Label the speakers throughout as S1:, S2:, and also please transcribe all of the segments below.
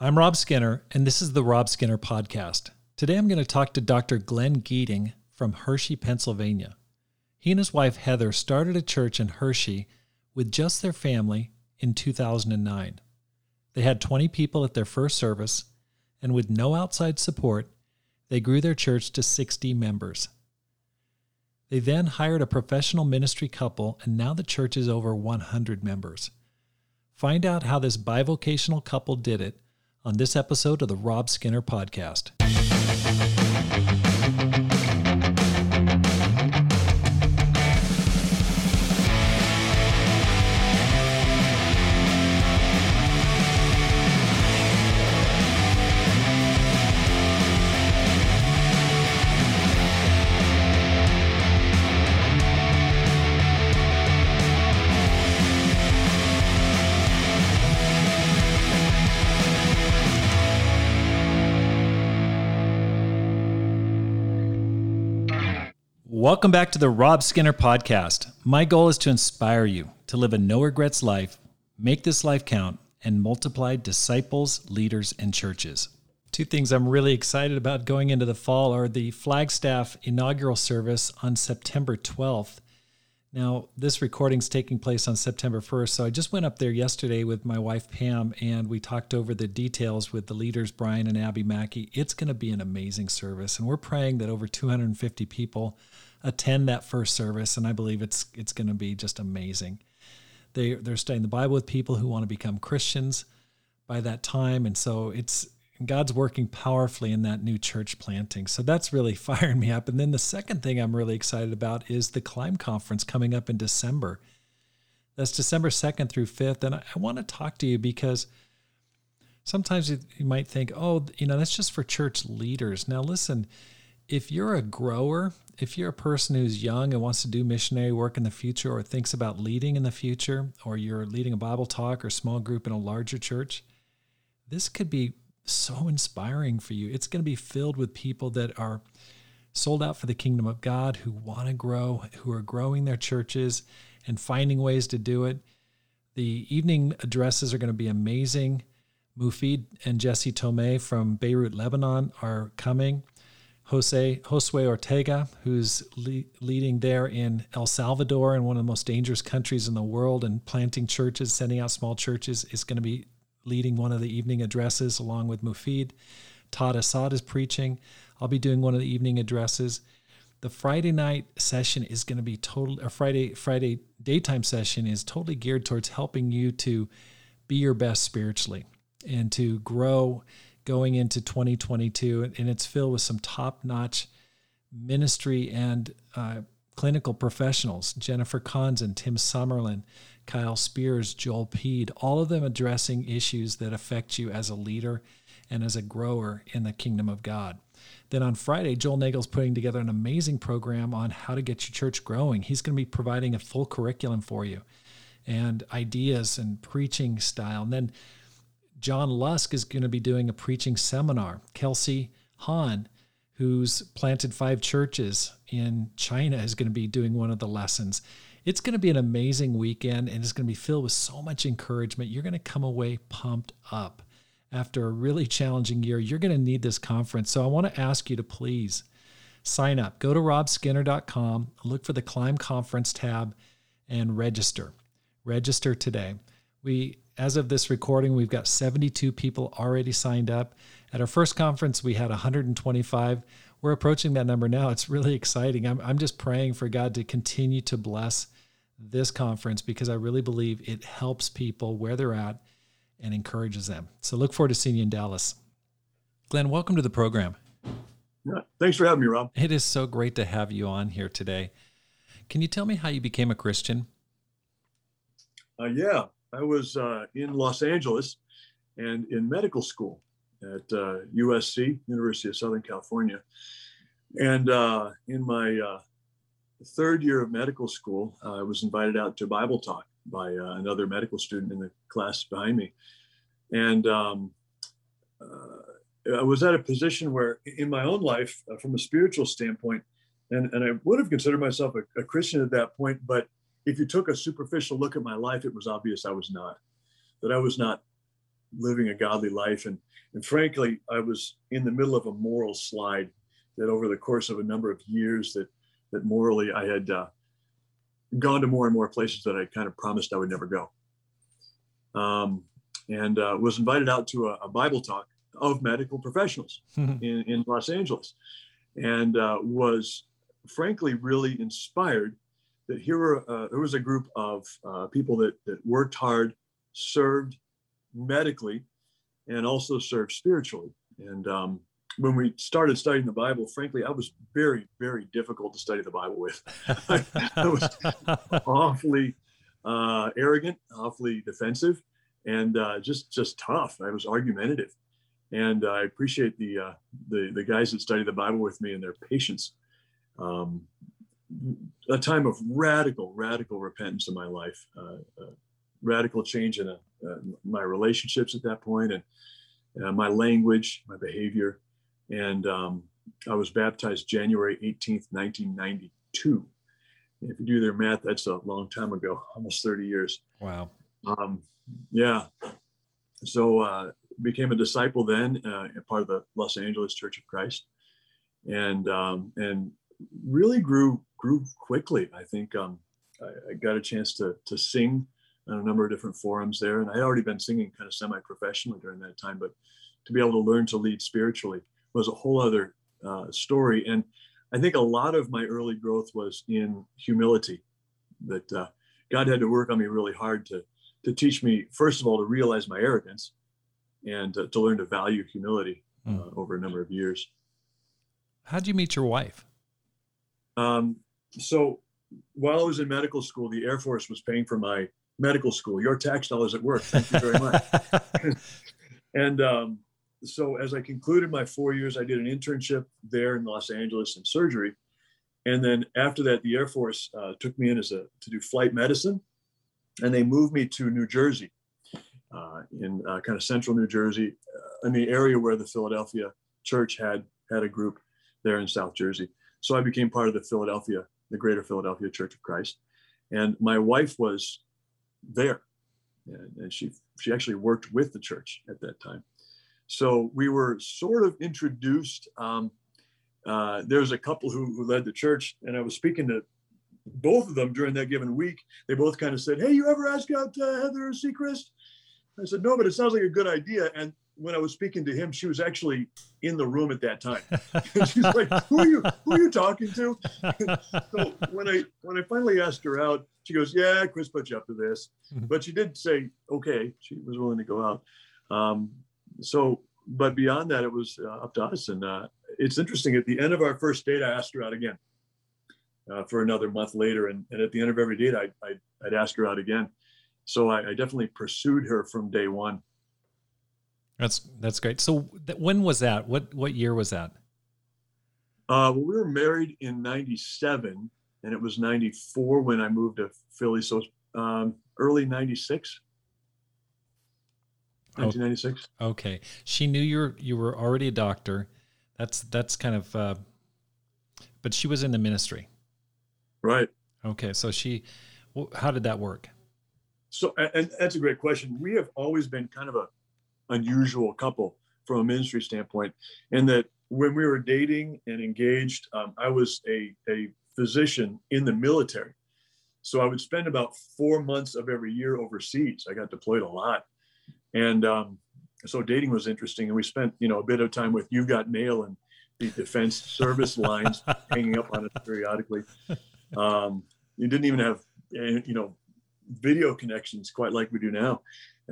S1: I'm Rob Skinner, and this is the Rob Skinner Podcast. Today I'm going to talk to Dr. Glenn Geeting from Hershey, Pennsylvania. He and his wife Heather started a church in Hershey with just their family in 2009. They had 20 people at their first service, and with no outside support, they grew their church to 60 members. They then hired a professional ministry couple, and now the church is over 100 members. Find out how this bivocational couple did it on this episode of the Rob Skinner Podcast. Welcome back to the Rob Skinner Podcast. My goal is to inspire you to live a no regrets life, make this life count, and multiply disciples, leaders, and churches. Two things I'm really excited about going into the fall are the Flagstaff inaugural service on September 12th. Now, this recording is taking place on September 1st, so I just went up there yesterday with my wife Pam and we talked over the details with the leaders, Brian and Abby Mackey. It's going to be an amazing service, and we're praying that over 250 people attend that first service, and I believe it's it's going to be just amazing. They they're studying the Bible with people who want to become Christians by that time, and so it's God's working powerfully in that new church planting. So that's really firing me up. And then the second thing I'm really excited about is the Climb Conference coming up in December. That's December 2nd through 5th. And I, I want to talk to you because sometimes you, you might think, oh, you know, that's just for church leaders. Now, listen, if you're a grower, if you're a person who's young and wants to do missionary work in the future or thinks about leading in the future, or you're leading a Bible talk or small group in a larger church, this could be so inspiring for you. It's going to be filled with people that are sold out for the kingdom of God, who want to grow, who are growing their churches and finding ways to do it. The evening addresses are going to be amazing. Mufid and Jesse Tomei from Beirut, Lebanon are coming. Jose Josue Ortega, who's le- leading there in El Salvador, in one of the most dangerous countries in the world, and planting churches, sending out small churches, is going to be leading one of the evening addresses along with Mufid. Todd Assad is preaching. I'll be doing one of the evening addresses. The Friday night session is going to be total. A Friday Friday daytime session is totally geared towards helping you to be your best spiritually and to grow going into 2022, and it's filled with some top-notch ministry and uh, clinical professionals: Jennifer Conzen, Tim Summerlin, Kyle Spears, Joel Peed, all of them addressing issues that affect you as a leader and as a grower in the kingdom of God. Then on Friday, Joel Nagel's putting together an amazing program on how to get your church growing. He's going to be providing a full curriculum for you and ideas and preaching style. And then John Lusk is going to be doing a preaching seminar. Kelsey Hahn, who's planted five churches in China, is going to be doing one of the lessons. It's going to be an amazing weekend and it's going to be filled with so much encouragement. You're going to come away pumped up. After a really challenging year, you're going to need this conference. So I want to ask you to please sign up. Go to robskinner.com, look for the Climb Conference tab, and register. Register today. We as of this recording, we've got 72 people already signed up. At our first conference, we had 125. We're approaching that number now. It's really exciting. I'm, I'm just praying for God to continue to bless this conference because I really believe it helps people where they're at and encourages them. So look forward to seeing you in Dallas. Glenn, welcome to the program.
S2: Yeah, thanks for having me, Rob.
S1: It is so great to have you on here today. Can you tell me how you became a Christian?
S2: Uh, yeah, I was uh, in Los Angeles and in medical school at uh, USC, University of Southern California. And uh, in my uh, third year of medical school, I was invited out to Bible talk by uh, another medical student in the class behind me. And um, uh, I was at a position where, in my own life, from a spiritual standpoint, and, and I would have considered myself a, a Christian at that point, but if you took a superficial look at my life, it was obvious I was not, that I was not living a godly life. And, and frankly, I was in the middle of a moral slide that over the course of a number of years that, that morally I had uh, gone to more and more places that I kind of promised I would never go. Um, and uh, was invited out to a, a, Bible talk of medical professionals in, in Los Angeles and uh, was frankly really inspired that here were, uh, there was a group of uh, people that, that worked hard, served medically, and also served spiritually. And um, when we started studying the Bible, frankly, I was very, very difficult to study the Bible with. I was awfully uh, arrogant, awfully defensive, and uh, just just tough. I was argumentative, and I appreciate the uh, the the guys that study the Bible with me and their patience. Um, a time of radical, radical repentance in my life, uh, uh, radical change in a, uh, my relationships at that point, and my language, my behavior, and um, I was baptized January 18th, 1992. if you do their math, that's a long time ago, almost 30 years.
S1: Wow.
S2: Um, yeah. So uh, became a disciple then, uh, part of the Los Angeles Church of Christ, and um, and really grew grew quickly. I think um, I, I, got a chance to to sing on a number of different forums there, and I had already been singing kind of semi-professionally during that time, but to be able to learn to lead spiritually was a whole other uh, story. And I think a lot of my early growth was in humility. That uh, God had to work on me really hard to to teach me, first of all, to realize my arrogance, and to, to learn to value humility uh, mm. over a number of years.
S1: How'd you meet your wife?
S2: Um, so while I was in medical school, the Air Force was paying for my medical school. Your tax dollars at work. Thank you very much. and um, so as I concluded my four years, I did an internship there in Los Angeles in surgery. And then after that, the Air Force uh, took me in as a to do flight medicine, and they moved me to New Jersey, uh, in uh, kind of central New Jersey, uh, in the area where the Philadelphia Church had had a group there in South Jersey. So I became part of the Philadelphia, the Greater Philadelphia Church of Christ, and my wife was there, and, she she actually worked with the church at that time. So we were sort of introduced. Um, uh, there's a couple who, who led the church, and I was speaking to both of them during that given week. They both kind of said, "Hey, you ever ask out uh, Heather Sechrist?" I said, "No, but it sounds like a good idea." And when I was speaking to him, she was actually in the room at that time. she's like, "Who are you? Who are you talking to?" so when I when I finally asked her out, she goes, "Yeah, Chris put you up to this," mm-hmm. but she did say, "Okay." She was willing to go out. Um, so, but beyond that, it was uh, up to us. And uh, it's interesting. At the end of our first date, I asked her out again uh, for another month later, and, and at the end of every date, I, I would ask her out again. So I, I, definitely pursued her from day one.
S1: That's that's great. So th- when was that? What what year was that?
S2: Uh, well, we were married in '97, and it was '94 when I moved to Philly. So um, early '96. 1996.
S1: Okay, she knew you were you were already a doctor. That's that's kind of, uh, but she was in the ministry.
S2: Right.
S1: Okay, so she, how did that work?
S2: So, and that's a great question. We have always been kind of a unusual couple from a ministry standpoint, in that when we were dating and engaged, um, I was a a physician in the military. So I would spend about four months of every year overseas. I got deployed a lot. And um, so dating was interesting. And we spent, you know, a bit of time with You Got Mail and the defense service lines hanging up on it periodically. Um, you didn't even have, eh, you know, video connections quite like we do now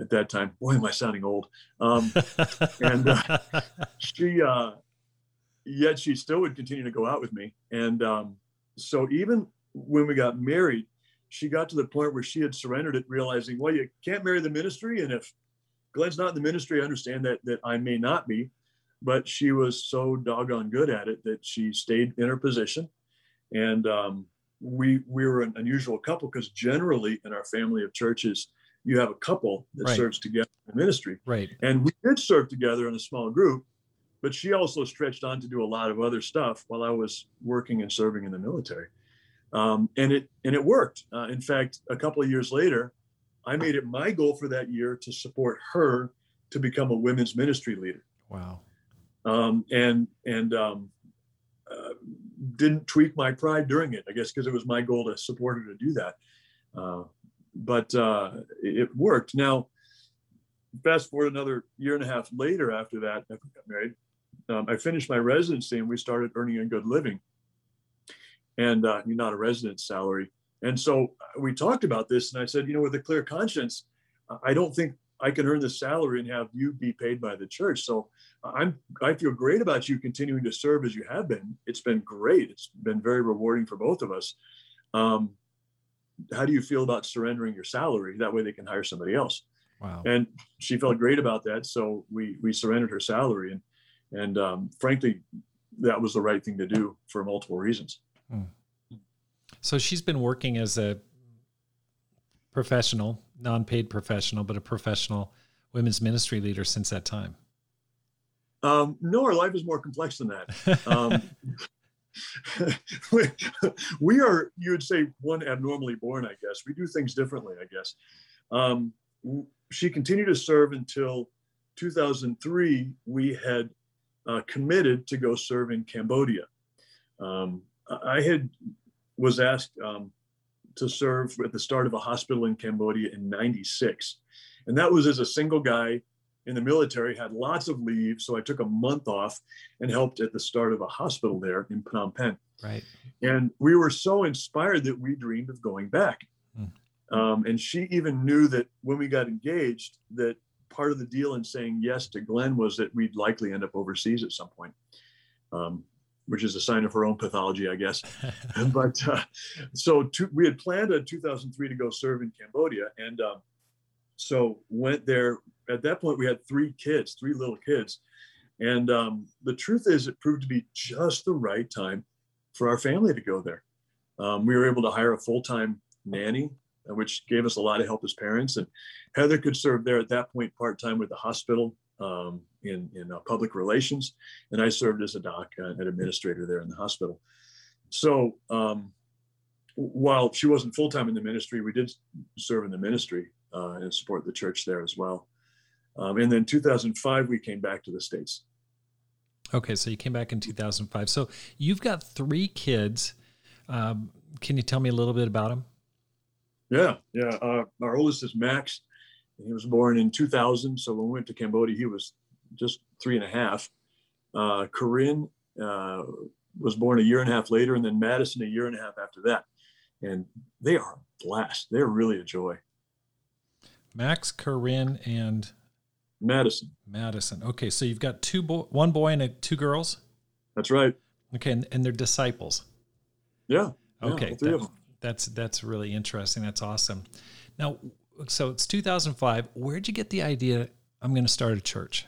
S2: at that time. Boy, am I sounding old. Um, and uh, she, uh, yet she still would continue to go out with me. And um, so even when we got married, she got to the point where she had surrendered it, realizing, well, you can't marry the ministry. And if Glenn's not in the ministry. I understand that that I may not be, but she was so doggone good at it that she stayed in her position, and um, we we were an unusual couple because generally in our family of churches you have a couple that right. serves together in ministry,
S1: right?
S2: And we did serve together in a small group, but she also stretched on to do a lot of other stuff while I was working and serving in the military. Um, and it and it worked. Uh, in fact, a couple of years later, I made it my goal for that year to support her to become a women's ministry leader.
S1: Wow.
S2: Um, and and um, didn't tweak my pride during it, I guess, because it was my goal to support her to do that. Uh, but uh, it worked. Now, fast forward another year and a half later after that, I got married. Um, I finished my residency and we started earning a good living. And uh, not a resident salary. And so uh, we talked about this, and I said, you know, with a clear conscience, I don't think I can earn the salary and have you be paid by the church. So I'm I feel great about you continuing to serve as you have been. It's been great. It's been very rewarding for both of us. Um, how do you feel about surrendering your salary? That way they can hire somebody else.
S1: Wow.
S2: And she felt great about that. So we we surrendered her salary, and and um, frankly, that was the right thing to do for multiple reasons. Hmm.
S1: So she's been working as a professional, non-paid professional, but a professional women's ministry leader since that time.
S2: Um, no, our life is more complex than that. Um, we are, you would say, one abnormally born, I guess. We do things differently, I guess. Um, she continued to serve until 2003. We had uh, committed to go serve in Cambodia. Um, I had was asked um, to serve at the start of a hospital in Cambodia in 96. And that was as a single guy in the military, had lots of leave. So I took a month off and helped at the start of a hospital there in Phnom Penh.
S1: Right.
S2: And we were so inspired that we dreamed of going back. Mm. Um, and she even knew that when we got engaged, that part of the deal in saying yes to Glenn was that we'd likely end up overseas at some point. Um, which is a sign of her own pathology, I guess. but uh, so to, we had planned in 2003 to go serve in Cambodia, and um, so went there. At that point, we had three kids, three little kids, and um, the truth is, it proved to be just the right time for our family to go there. Um, we were able to hire a full-time nanny, which gave us a lot of help as parents, and Heather could serve there at that point part-time with the hospital um, in, in uh, public relations, and I served as a doc uh, and administrator there in the hospital. So um, while she wasn't full time in the ministry, we did serve in the ministry uh, and support the church there as well. Um, and then 2005, we came back to the States.
S1: Okay, so you came back in 2005. So you've got three kids. Um, can you tell me a little bit about them?
S2: Yeah, yeah. Uh, our oldest is Max. He was born in 2000. So when we went to Cambodia, he was just three and a half. Uh, Corinne uh, was born a year and a half later, and then Madison a year and a half after that. And they are a blast. They're really a joy.
S1: Max, Corinne, and
S2: Madison.
S1: Madison. Okay, so you've got two boy, one boy and a, two girls.
S2: That's right.
S1: Okay, and, and they're disciples.
S2: Yeah.
S1: Okay,
S2: yeah,
S1: that, that's that's really interesting. That's awesome. Now, so it's 2005. Where'd you get the idea? I'm going to start a church.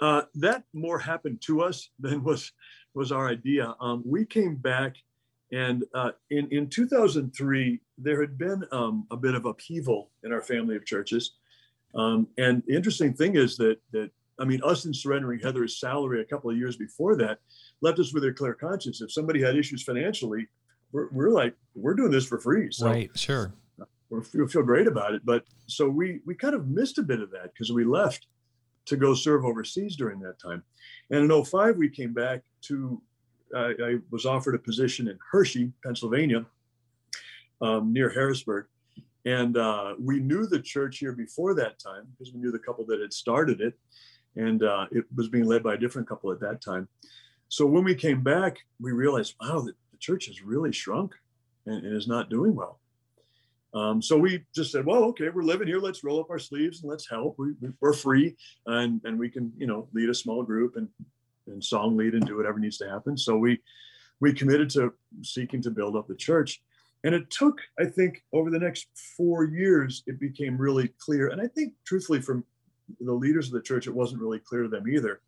S2: Uh, that more happened to us than was was our idea. Um, we came back, and uh, in in 2003, there had been um, a bit of upheaval in our family of churches. Um, and the interesting thing is that that I mean, us in surrendering Heather's salary a couple of years before that left us with a clear conscience. If somebody had issues financially, we're, we're like, we're doing this for free.
S1: So, right, sure
S2: we feel great about it. But so we we kind of missed a bit of that because we left to go serve overseas during that time. And in 05, we came back to, I, I was offered a position in Hershey, Pennsylvania, um, near Harrisburg. And uh, we knew the church here before that time because we knew the couple that had started it. And uh, it was being led by a different couple at that time. So when we came back, we realized, wow, the, the church has really shrunk and, and is not doing well. Um, so we just said, well, okay, we're living here. Let's roll up our sleeves and let's help. We, are free and, and we can, you know, lead a small group and, and song lead and do whatever needs to happen. So we, we committed to seeking to build up the church. And it took, I think, over the next four years, it became really clear. And I think, truthfully, from the leaders of the church, it wasn't really clear to them either.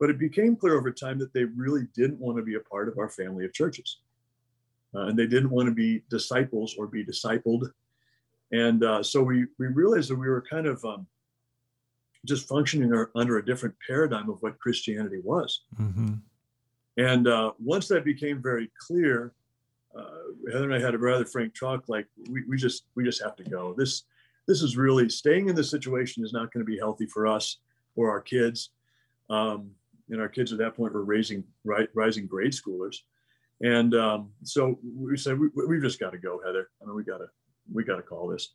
S2: But it became clear over time that they really didn't want to be a part of our family of churches uh, and they didn't want to be disciples or be discipled. And uh, so we we realized that we were kind of um, just functioning under a different paradigm of what Christianity was. Mm-hmm. And uh, once that became very clear, uh, Heather and I had a rather frank talk. Like we, we just we just have to go. This this is really staying in this situation is not going to be healthy for us or our kids. Um, and our kids at that point were raising right, rising grade schoolers. And um, so we said, we, we've just got to go, Heather. I mean, we got to, we got to call this.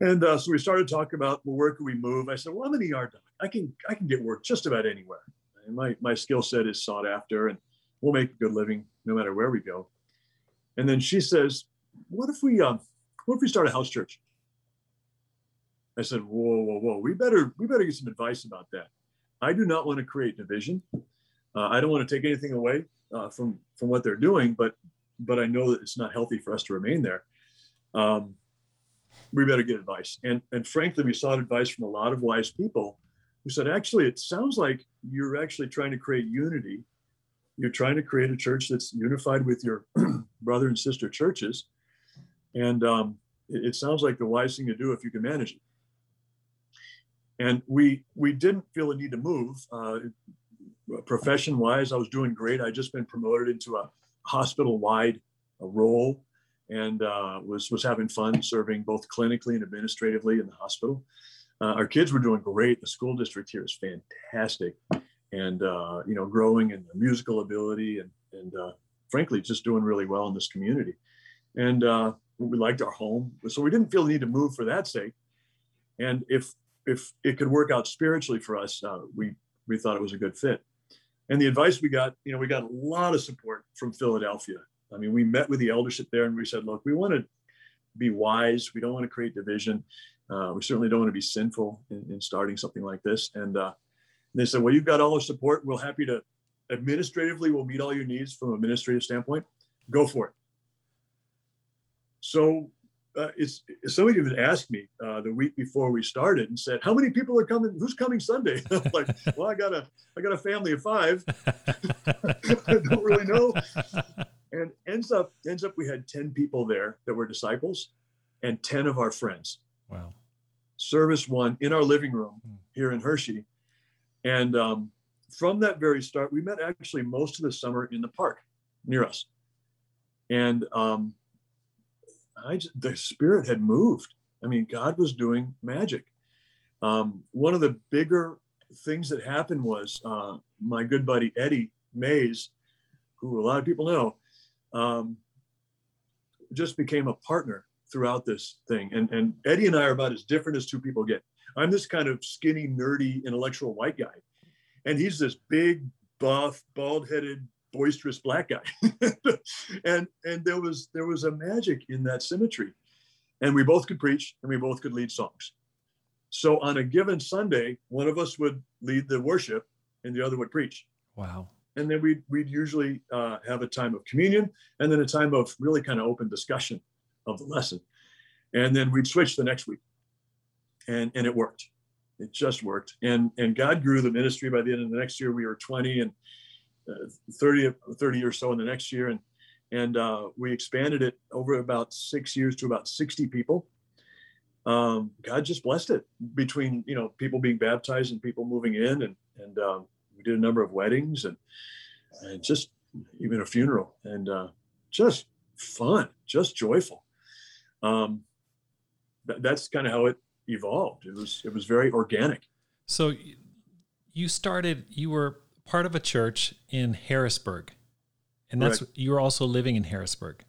S2: And uh, so we started talking about, well, where can we move? I said, well, I'm an ER doc. I can, I can get work just about anywhere. And my, my skill set is sought after and we'll make a good living no matter where we go. And then she says, what if we, um, what if we start a house church? I said, whoa, whoa, whoa, we better, we better get some advice about that. I do not want to create division. Uh, I don't want to take anything away uh, from from what they're doing, but but I know that it's not healthy for us to remain there. Um, we better get advice, and and frankly, we sought advice from a lot of wise people who said, actually, it sounds like you're actually trying to create unity. You're trying to create a church that's unified with your brother and sister churches, and um, it, it sounds like the wise thing to do if you can manage it and we we didn't feel a need to move. Uh, profession wise, I was doing great. I just been promoted into a hospital wide role, and uh, was was having fun serving both clinically and administratively in the hospital. Uh, our kids were doing great. The school district here is fantastic, and uh, you know, growing in the musical ability and and uh, frankly, just doing really well in this community. And uh, we liked our home, so we didn't feel the need to move for that sake. And if if it could work out spiritually for us, uh, we we thought it was a good fit. And the advice we got, you know, we got a lot of support from Philadelphia. I mean, we met with the eldership there and we said, look, we want to be wise. We don't want to create division. Uh, we certainly don't want to be sinful in, in starting something like this. And uh, they said, well, you've got all our support. We're happy to administratively, we'll meet all your needs from an administrative standpoint. Go for it. So uh, it's somebody even asked me uh, the week before we started and said, "How many people are coming? Who's coming Sunday?" I'm like, "Well, I got a I got a family of five. I don't really know." And ends up ends up we had ten people there that were disciples, and ten of our friends.
S1: Wow.
S2: Service one in our living room hmm. here in Hershey, and um, from that very start, we met actually most of the summer in the park near us, and um, I just, the spirit had moved. I mean, God was doing magic. Um, one of the bigger things that happened was uh, my good buddy Eddie Mays, who a lot of people know, um, just became a partner throughout this thing. And, and Eddie and I are about as different as two people get. I'm this kind of skinny, nerdy, intellectual white guy. And he's this big, buff, bald headed, boisterous black guy. and and there was there was a magic in that symmetry. And we both could preach and we both could lead songs. So on a given Sunday, one of us would lead the worship and the other would preach.
S1: Wow.
S2: And then we'd, we'd usually uh, have a time of communion and then a time of really kind of open discussion of the lesson. And then we'd switch the next week. And, and it worked. It just worked. And, and God grew the ministry. By the end of the next year, we were 20 and 30, 30 or so in the next year. And, and uh, we expanded it over about six years to about 60 people. Um, God just blessed it between, you know, people being baptized and people moving in. And, and um, we did a number of weddings and, and just even a funeral and uh, just fun, just joyful. Um, th- that's kind of how it evolved. It was, it was very organic.
S1: So you started, you were part of a church in Harrisburg, and that's Correct. you were also living in Harrisburg.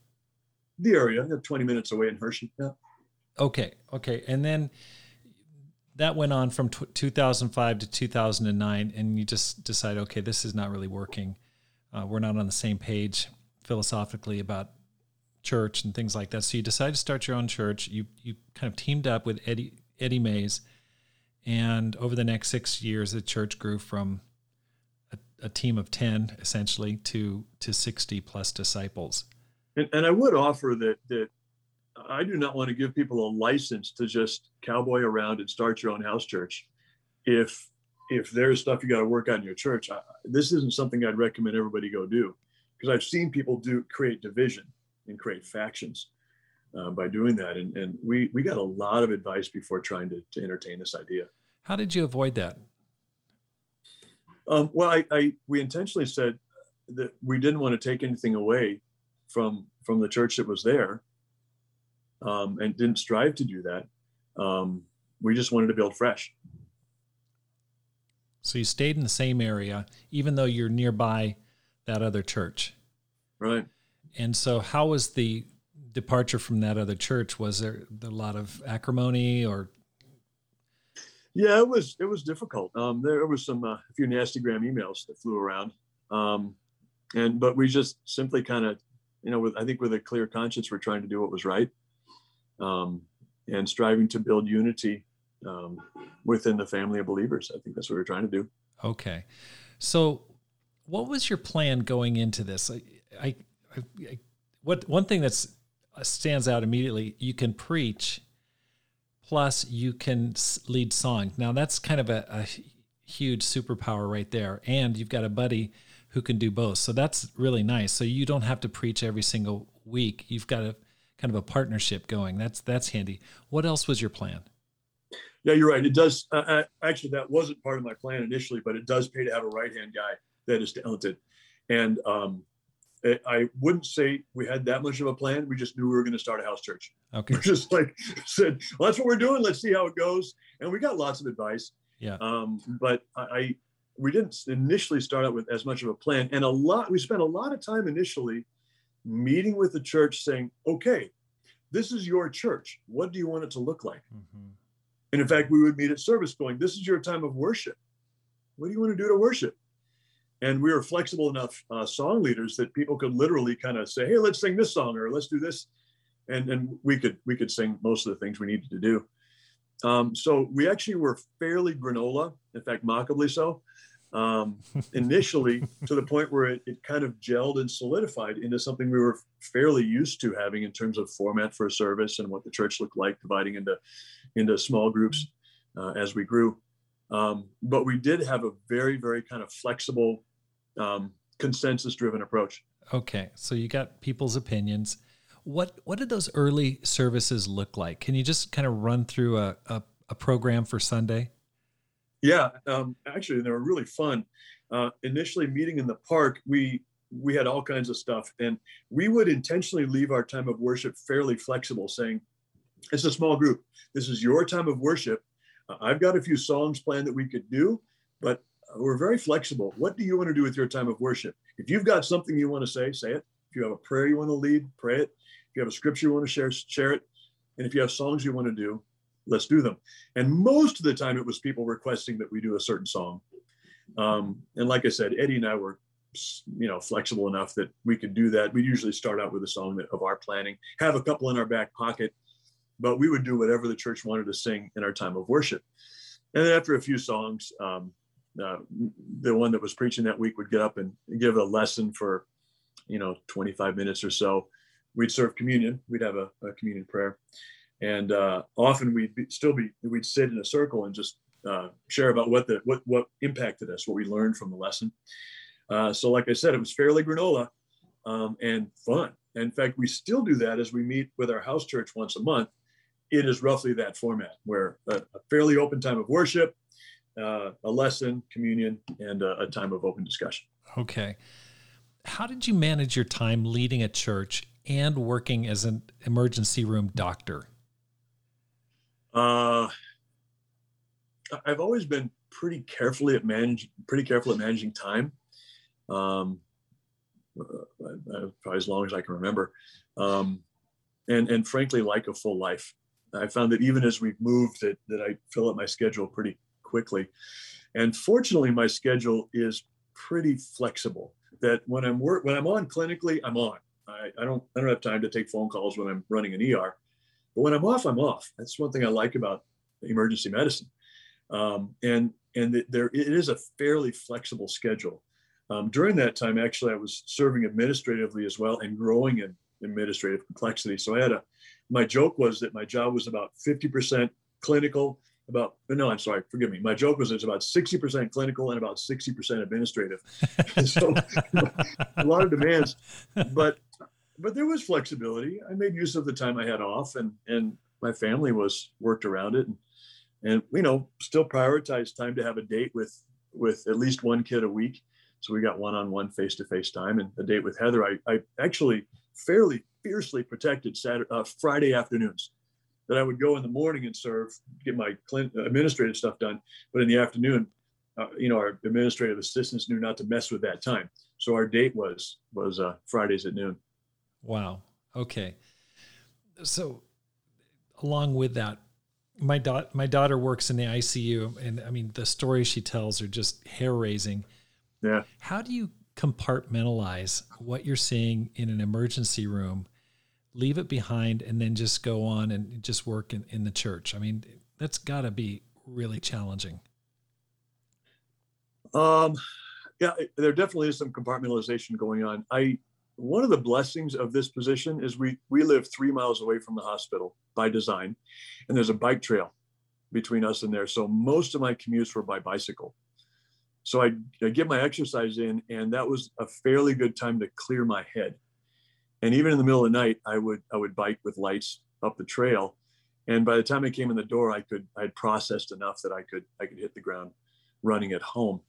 S2: The area, 20 minutes away in Hershey. Yeah.
S1: Okay. Okay. And then that went on from t- 2005 to 2009, and you just decide, okay, this is not really working. Uh, we're not on the same page philosophically about church and things like that. So you decide to start your own church. You you kind of teamed up with Eddie Eddie Mays, and over the next six years, the church grew from a team of 10 essentially to to 60 plus disciples.
S2: And, and i would offer that that i do not want to give people a license to just cowboy around and start your own house church. If if there's stuff you got to work on in your church I, this isn't something i'd recommend everybody go do because i've seen people do create division and create factions uh, by doing that. And, and we we got a lot of advice before trying to, to entertain this idea.
S1: How did you avoid that
S2: um, well, I, I, we intentionally said that we didn't want to take anything away from from the church that was there, um, and didn't strive to do that. um, we just wanted to build fresh.
S1: So you stayed in the same area, even though you're nearby that other church.
S2: Right.
S1: And so, how was the departure from that other church? Was there a lot of acrimony or?
S2: Yeah, it was it was difficult. Um, there was some uh, a few nasty gram emails that flew around, um, and but we just simply kind of, you know, with I think with a clear conscience, we're trying to do what was right, um, and striving to build unity um, within the family of believers. I think that's what we're trying to do.
S1: Okay, so what was your plan going into this? I, I, I what one thing that's uh, stands out immediately. You can preach, plus you can lead song. Now that's kind of a, a huge superpower right there, and you've got a buddy who can do both. So that's really nice. So you don't have to preach every single week. You've got a kind of a partnership going. That's that's handy. What else was your plan?
S2: Yeah, you're right. It does. Uh, uh actually, that wasn't part of my plan initially, but it does pay to have a right hand guy that is talented. And um, I wouldn't say we had that much of a plan. We just knew we were going to start a house church.
S1: Okay.
S2: We just like said, well, that's what we're doing. Let's see how it goes. And we got lots of advice.
S1: Yeah.
S2: Um, but I, I, we didn't initially start out with as much of a plan. And a lot, we spent a lot of time initially meeting with the church saying, okay, this is your church. What do you want it to look like? Mm-hmm. And in fact, we would meet at service going, this is your time of worship. What do you want to do to worship? And we were flexible enough uh, song leaders that people could literally kind of say hey let's sing this song or let's do this. And and we could we could sing most of the things we needed to do. Um, so we actually were fairly granola in fact mockably so um, initially to the point where it, it kind of gelled and solidified into something we were fairly used to having in terms of format for a service and what the church looked like dividing into into small groups uh, as we grew um, but we did have a very, very kind of flexible, um, consensus driven approach.
S1: Okay. So you got people's opinions. What, what did those early services look like? Can you just kind of run through a, a, a program for Sunday?
S2: Yeah, um, actually, they were really fun. Uh, initially, meeting in the park, we we had all kinds of stuff, and we would intentionally leave our time of worship fairly flexible, saying, "It's a small group. This is your time of worship. I've got a few songs planned that we could do, but we're very flexible. What do you want to do with your time of worship? If you've got something you want to say, say it. If you have a prayer you want to lead, pray it. If you have a scripture you want to share, share it. And if you have songs you want to do, let's do them. And most of the time, it was people requesting that we do a certain song. Um, and like I said, Eddie and I were, you know, flexible enough that we could do that. We usually start out with a song that, of our planning, have a couple in our back pocket, but we would do whatever the church wanted to sing in our time of worship. And then after a few songs, um, uh, the one that was preaching that week would get up and give a lesson for, you know, 25 minutes or so. We'd serve communion. We'd have a, a communion prayer, and uh, often we'd be, still be we'd sit in a circle and just uh, share about what the what what impacted us, what we learned from the lesson. Uh, so, like I said, it was fairly granola um, and fun. In fact, we still do that as we meet with our house church once a month it is roughly that format where a, a fairly open time of worship, uh, a lesson, communion, and a, a time of open discussion.
S1: Okay. How did you manage your time leading a church and working as an emergency room doctor?
S2: Uh, I've always been pretty carefully at manage, pretty careful at managing time. Um, uh, probably as long as I can remember, um, and and frankly, like a full life. I found that even as we've moved, that, that I fill up my schedule pretty quickly. And fortunately, my schedule is pretty flexible. That when I'm work when I'm on clinically, I'm on. I, I don't I don't have time to take phone calls when I'm running an ER. But when I'm off, I'm off. That's one thing I like about emergency medicine. Um, and and there it is a fairly flexible schedule. Um, during that time, actually, I was serving administratively as well and growing in administrative complexity. So I had a my joke was that my job was about 50% clinical, about no, I'm sorry, forgive me. My joke was it's about 60% clinical and about 60% administrative. so a lot of demands, but but there was flexibility. I made use of the time I had off, and and my family was worked around it, and and you know still prioritized time to have a date with with at least one kid a week. So we got one-on-one face-to-face time, and a date with Heather. I I actually fairly fiercely protected Saturday, uh, Friday afternoons. that I would go in the morning and serve, get my administrative stuff done, but in the afternoon, uh, you know, our administrative assistants knew not to mess with that time. So our date was was uh, Fridays at noon.
S1: Wow. Okay. So, along with that, my daughter my daughter works in the ICU, and I mean the stories she tells are just hair raising.
S2: Yeah.
S1: How do you compartmentalize what you're seeing in an emergency room, leave it behind, and then just go on and just work in, in the church? I mean, that's got to be really challenging.
S2: Um, yeah, there definitely is some compartmentalization going on. I one of the blessings of this position is we we live three miles away from the hospital by design, and there's a bike trail between us and there. So most of my commutes were by bicycle. So I, I get my exercise in, and that was a fairly good time to clear my head. And even in the middle of the night, I would I would bike with lights up the trail, and by the time I came in the door, I could I had processed enough that I could I could hit the ground running at home.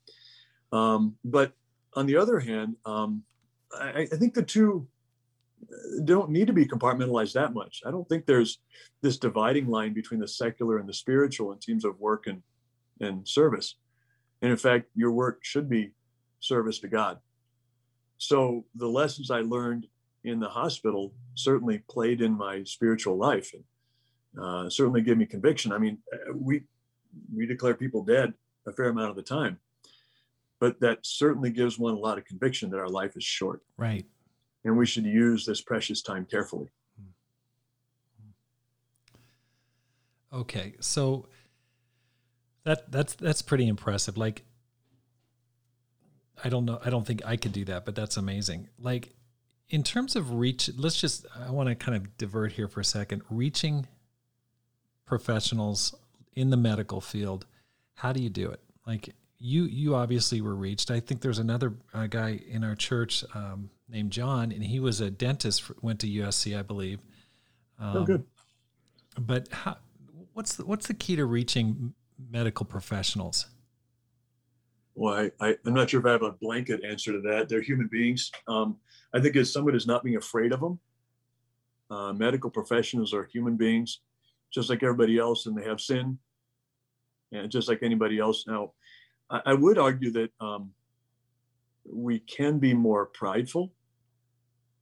S2: Um, but on the other hand, um, I, I think the two don't need to be compartmentalized that much. I don't think there's this dividing line between the secular and the spiritual in terms of work and, and service. And in fact, your work should be service to God. So the lessons I learned in the hospital certainly played in my spiritual life and uh, certainly gave me conviction. I mean, we we declare people dead a fair amount of the time, but that certainly gives one a lot of conviction that our life is short.
S1: Right.
S2: And we should use this precious time carefully.
S1: Okay. So that that's that's pretty impressive. Like I don't know, I don't think I could do that, but that's amazing. Like in terms of reach, let's just I want to kind of divert here for a second. Reaching professionals in the medical field, how do you do it? Like you you obviously were reached. I think there's another uh, guy in our church um, named John, and he was a dentist. For, went to USC, I believe.
S2: Oh, um, oh, good.
S1: But how, what's the, what's the key to reaching medical professionals?
S2: Well, I, am not sure if I have a blanket answer to that. They're human beings. Um, I think as someone is not being afraid of them, uh, medical professionals are human beings, just like everybody else, and they have sin, and just like anybody else. Now, I, I would argue that um, we can be more prideful.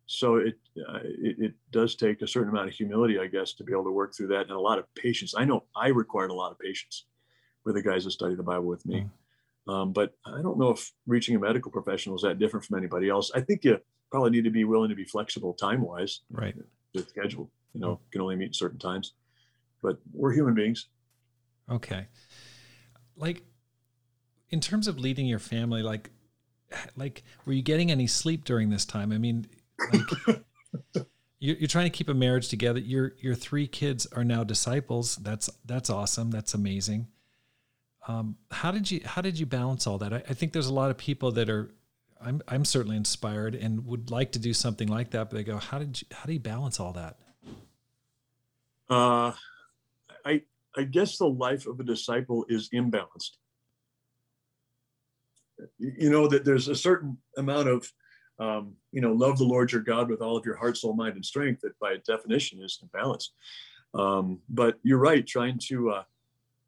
S2: So it, uh, it, it does take a certain amount of humility, I guess, to be able to work through that, and a lot of patience. I know I required a lot of patience with the guys that study the Bible with me. Mm. Um, but I don't know if reaching a medical professional is that different from anybody else. I think you probably need to be willing to be flexible time wise.
S1: Right.
S2: The schedule, you know, mm. can only meet certain times, but we're human beings.
S1: Okay. Like in terms of leading your family, like, like, were you getting any sleep during this time? I mean, like, you're, you're trying to keep a marriage together. Your your three kids are now disciples. That's that's awesome. That's amazing. Um, how did you how did you balance all that? I, I think there's a lot of people that are I'm I'm certainly inspired and would like to do something like that, but they go, how did you how do you balance all that?
S2: Uh, I I guess the life of a disciple is imbalanced you know that there's a certain amount of um, you know love the lord your god with all of your heart soul mind and strength that by definition is imbalanced um, but you're right trying to uh,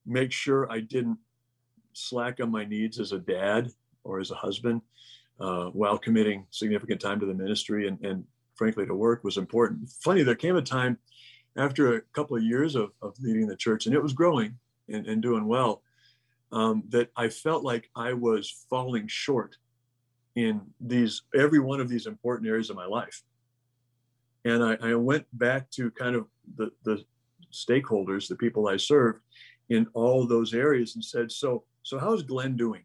S2: make sure i didn't slack on my needs as a dad or as a husband uh, while committing significant time to the ministry and, and frankly to work was important funny there came a time after a couple of years of, of leading the church and it was growing and, and doing well um, that I felt like I was falling short in these every one of these important areas of my life. And I, I went back to kind of the, the stakeholders, the people I served in all those areas and said, so, so how's Glenn doing?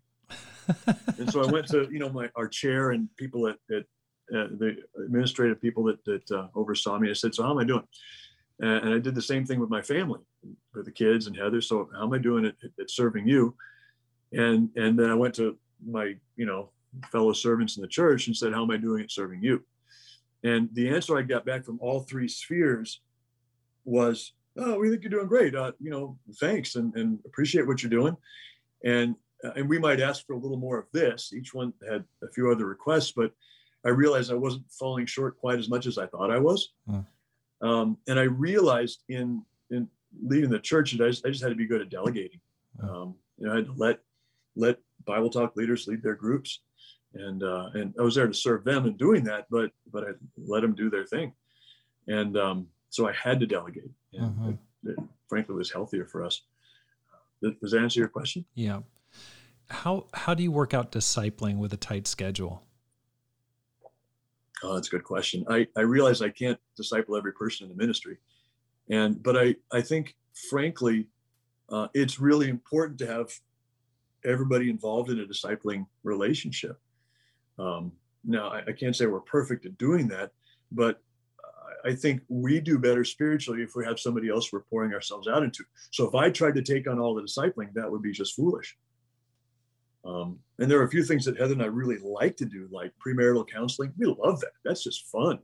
S2: and so I went to, you know, my, our chair and people at, at uh, the administrative people that, that uh, oversaw me. I said, so how am I doing? and I did the same thing with my family, with the kids and Heather. So how am I doing at, at serving you? And and then I went to my you know fellow servants in the church and said, how am I doing at serving you? And the answer I got back from all three spheres was, oh, we think you're doing great. Uh, you know, thanks and, and appreciate what you're doing. And uh, and we might ask for a little more of this. Each one had a few other requests, but I realized I wasn't falling short quite as much as I thought I was. Hmm. Um, and I realized in in leading the church, I just, I just had to be good at delegating. Um, you know, I had to let let Bible talk leaders lead their groups, and uh, and I was there to serve them in doing that, but but I let them do their thing, and um, so I had to delegate. And mm-hmm. it, it, frankly, was healthier for us. Does that answer your question?
S1: Yeah. How how do you work out discipling with a tight schedule?
S2: Oh, that's a good question. I, I realize I can't disciple every person in the ministry. And, but I, I think frankly, uh, it's really important to have everybody involved in a discipling relationship. Um, now, I, I, can't say we're perfect at doing that, but I think we do better spiritually if we have somebody else we're pouring ourselves out into. So if I tried to take on all the discipling, that would be just foolish. Um, and there are a few things that Heather and I really like to do, like premarital counseling. We love that. That's just fun.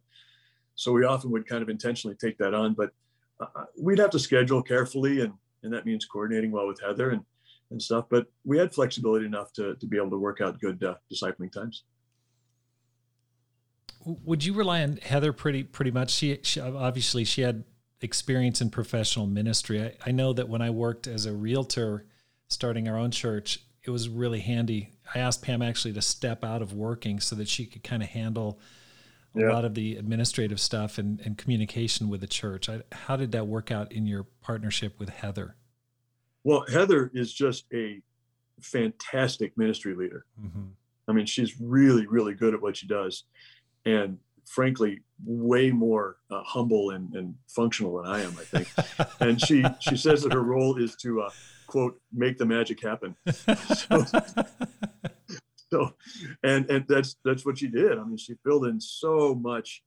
S2: So we often would kind of intentionally take that on, but uh, uh, we'd have to schedule carefully, and and that means coordinating well with Heather and and stuff. But we had flexibility enough to to be able to work out good uh, discipling times.
S1: Would you rely on Heather pretty pretty much? She, she obviously she had experience in professional ministry. I, I know that when I worked as a realtor, starting our own church, it was really handy. I asked Pam actually to step out of working so that she could kind of handle a yeah. lot of the administrative stuff and, and communication with the church. I, how did that work out in your partnership with Heather?
S2: Well, Heather is just a fantastic ministry leader. Mm-hmm. I mean, she's really, really good at what she does. And frankly, way more uh, humble and, and functional than I am, I think. and she, she says that her role is to, uh, quote make the magic happen. So, so, and and that's that's what she did. I mean she filled in so much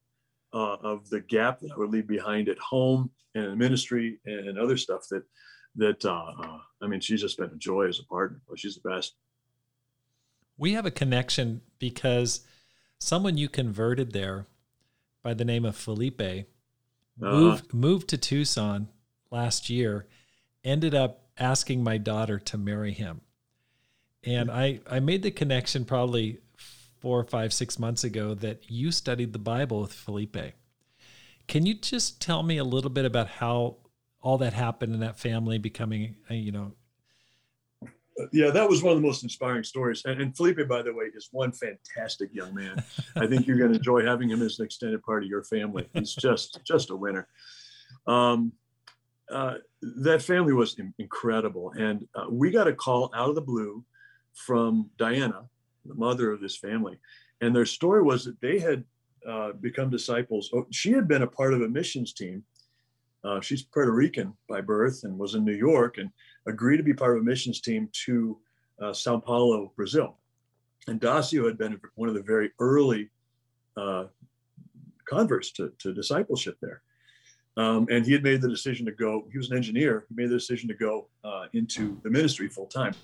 S2: uh, of the gap that i would leave behind at home and in the ministry and other stuff that that uh, uh, i mean she's just been a joy as a partner. She's the best.
S1: We have a connection because someone you converted there by the name of felipe uh-huh. moved moved to tucson last year ended up asking my daughter to marry him. And I, I made the connection probably four, five, six months ago that you studied the Bible with Felipe. Can you just tell me a little bit about how all that happened in that family becoming, uh, you know?
S2: Yeah, that was one of the most inspiring stories. And, and Felipe, by the way, is one fantastic young man. I think you're going to enjoy having him as an extended part of your family. He's just just a winner. Um, uh, that family was incredible. And uh, we got a call out of the blue from Diana, the mother of this family. And their story was that they had uh, become disciples. Oh, she had been a part of a missions team. Uh, she's Puerto Rican by birth and was in New York and agreed to be part of a missions team to uh, Sao Paulo, Brazil. And Dacio had been one of the very early uh, converts to, to discipleship there. Um, and he had made the decision to go, he was an engineer, he made the decision to go uh, into the ministry full time.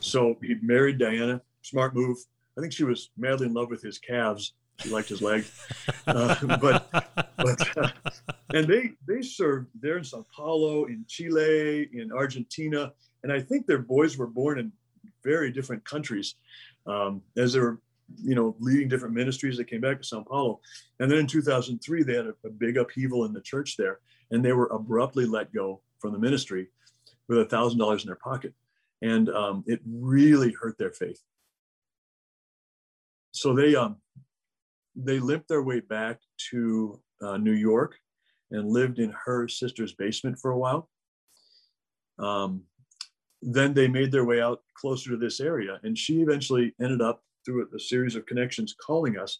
S2: So he married Diana, smart move. I think she was madly in love with his calves. She liked his legs. Uh, but, but uh, and they, they served there in Sao Paulo, in Chile, in Argentina. And I think their boys were born in very different countries um, as they were you know, leading different ministries that came back to Sao Paulo. And then in 2003, they had a, a big upheaval in the church there, and they were abruptly let go from the ministry with a thousand dollars in their pocket, and um, it really hurt their faith. So they um, they limped their way back to uh, New York and lived in her sister's basement for a while. Um, then they made their way out closer to this area, and she eventually ended up through a, series of connections calling us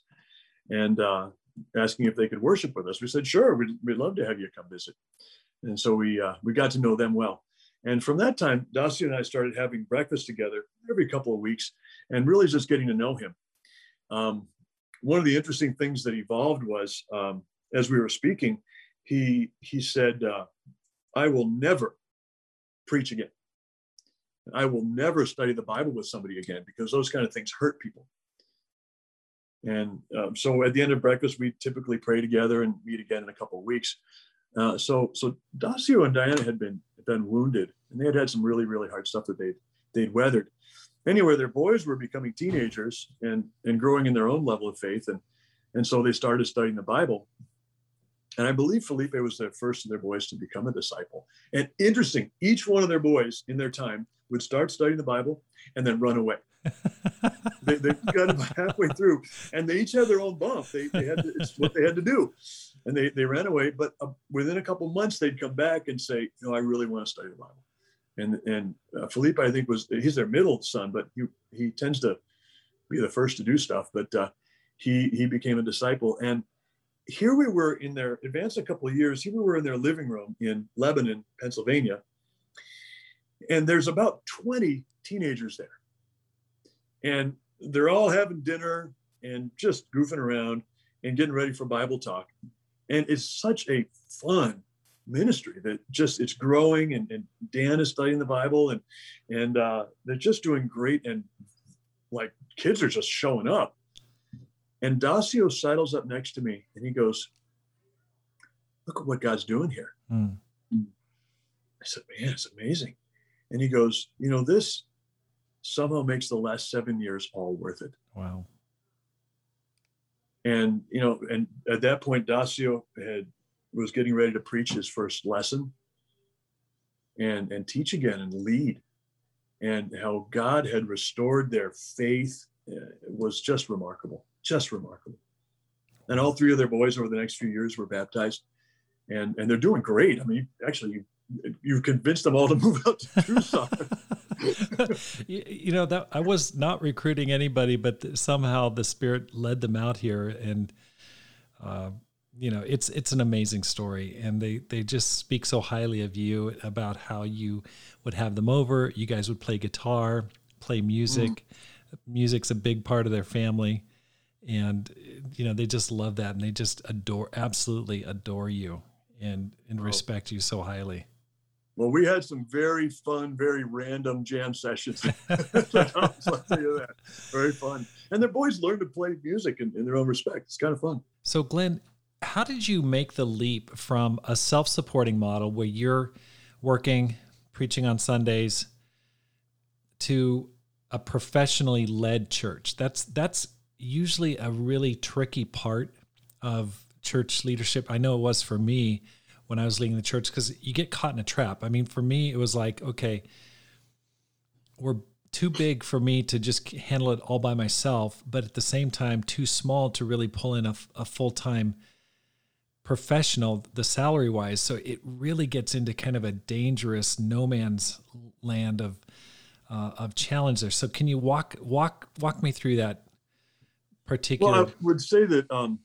S2: and uh, asking if they could worship with us. We said, sure, we'd, we'd love to have you come visit. And so we, uh, we got to know them well. And from that time, Dacio and I started having breakfast together every couple of weeks and really just getting to know him. Um, one of the interesting things that evolved was um, as we were speaking, he, he said, uh, I will never preach again. I will never study the Bible with somebody again because those kind of things hurt people. And um, so at the end of breakfast, we typically pray together and meet again in a couple of weeks. Uh, so so Dacio and Diana had been been wounded, and they had had some really really hard stuff that they they'd weathered. Anyway, their boys were becoming teenagers and and growing in their own level of faith, and and so they started studying the Bible. And I believe Felipe was the first of their boys to become a disciple. And interesting, each one of their boys in their time would start studying the Bible and then run away. they, they got about halfway through, and they each had their own bump. They, they had to, it's what they had to do, and they, they ran away. But uh, within a couple months, they'd come back and say, "You know, I really want to study the Bible." And and uh, Felipe, I think, was he's their middle son, but he he tends to be the first to do stuff. But uh, he he became a disciple, and here we were in their advanced a couple of years. Here we were in their living room in Lebanon, Pennsylvania, and there's about 20 teenagers there, and they're all having dinner and just goofing around and getting ready for Bible talk, and it's such a fun ministry that just it's growing and, and Dan is studying the Bible and and uh, they're just doing great and like kids are just showing up and Dacio sidles up next to me and he goes, Look at what God's doing here. Mm. I said, Man, it's amazing. And he goes, You know, this somehow makes the last seven years all worth it.
S1: Wow.
S2: And, you know, and at that point, Dacio had was getting ready to preach his first lesson and and teach again and lead and how god had restored their faith uh, was just remarkable just remarkable. And all three of their boys over the next few years were baptized, and and they're doing great. I mean, actually, you you've convinced them all to move out to Tucson.
S1: you, you know that I was not recruiting anybody, but somehow the Spirit led them out here, and uh, you know it's it's an amazing story, and they they just speak so highly of you about how you would have them over. You guys would play guitar, play music. Mm. Music's a big part of their family and you know they just love that and they just adore absolutely adore you and and oh. respect you so highly.
S2: Well we had some very fun very random jam sessions. I'll tell you that very fun. And their boys learn to play music in, in their own respect. It's kind of fun.
S1: So glenn how did you make the leap from a self-supporting model where you're working preaching on sundays to a professionally led church? That's that's usually a really tricky part of church leadership. I know it was for me when I was leading the church because you get caught in a trap. I mean, for me, it was like, okay, we're too big for me to just handle it all by myself, but at the same time, too small to really pull in a, a full time professional, the salary wise. So it really gets into kind of a dangerous no man's land of uh, of challenge there. So can you walk walk walk me through that particular?
S2: Well, I would say that um,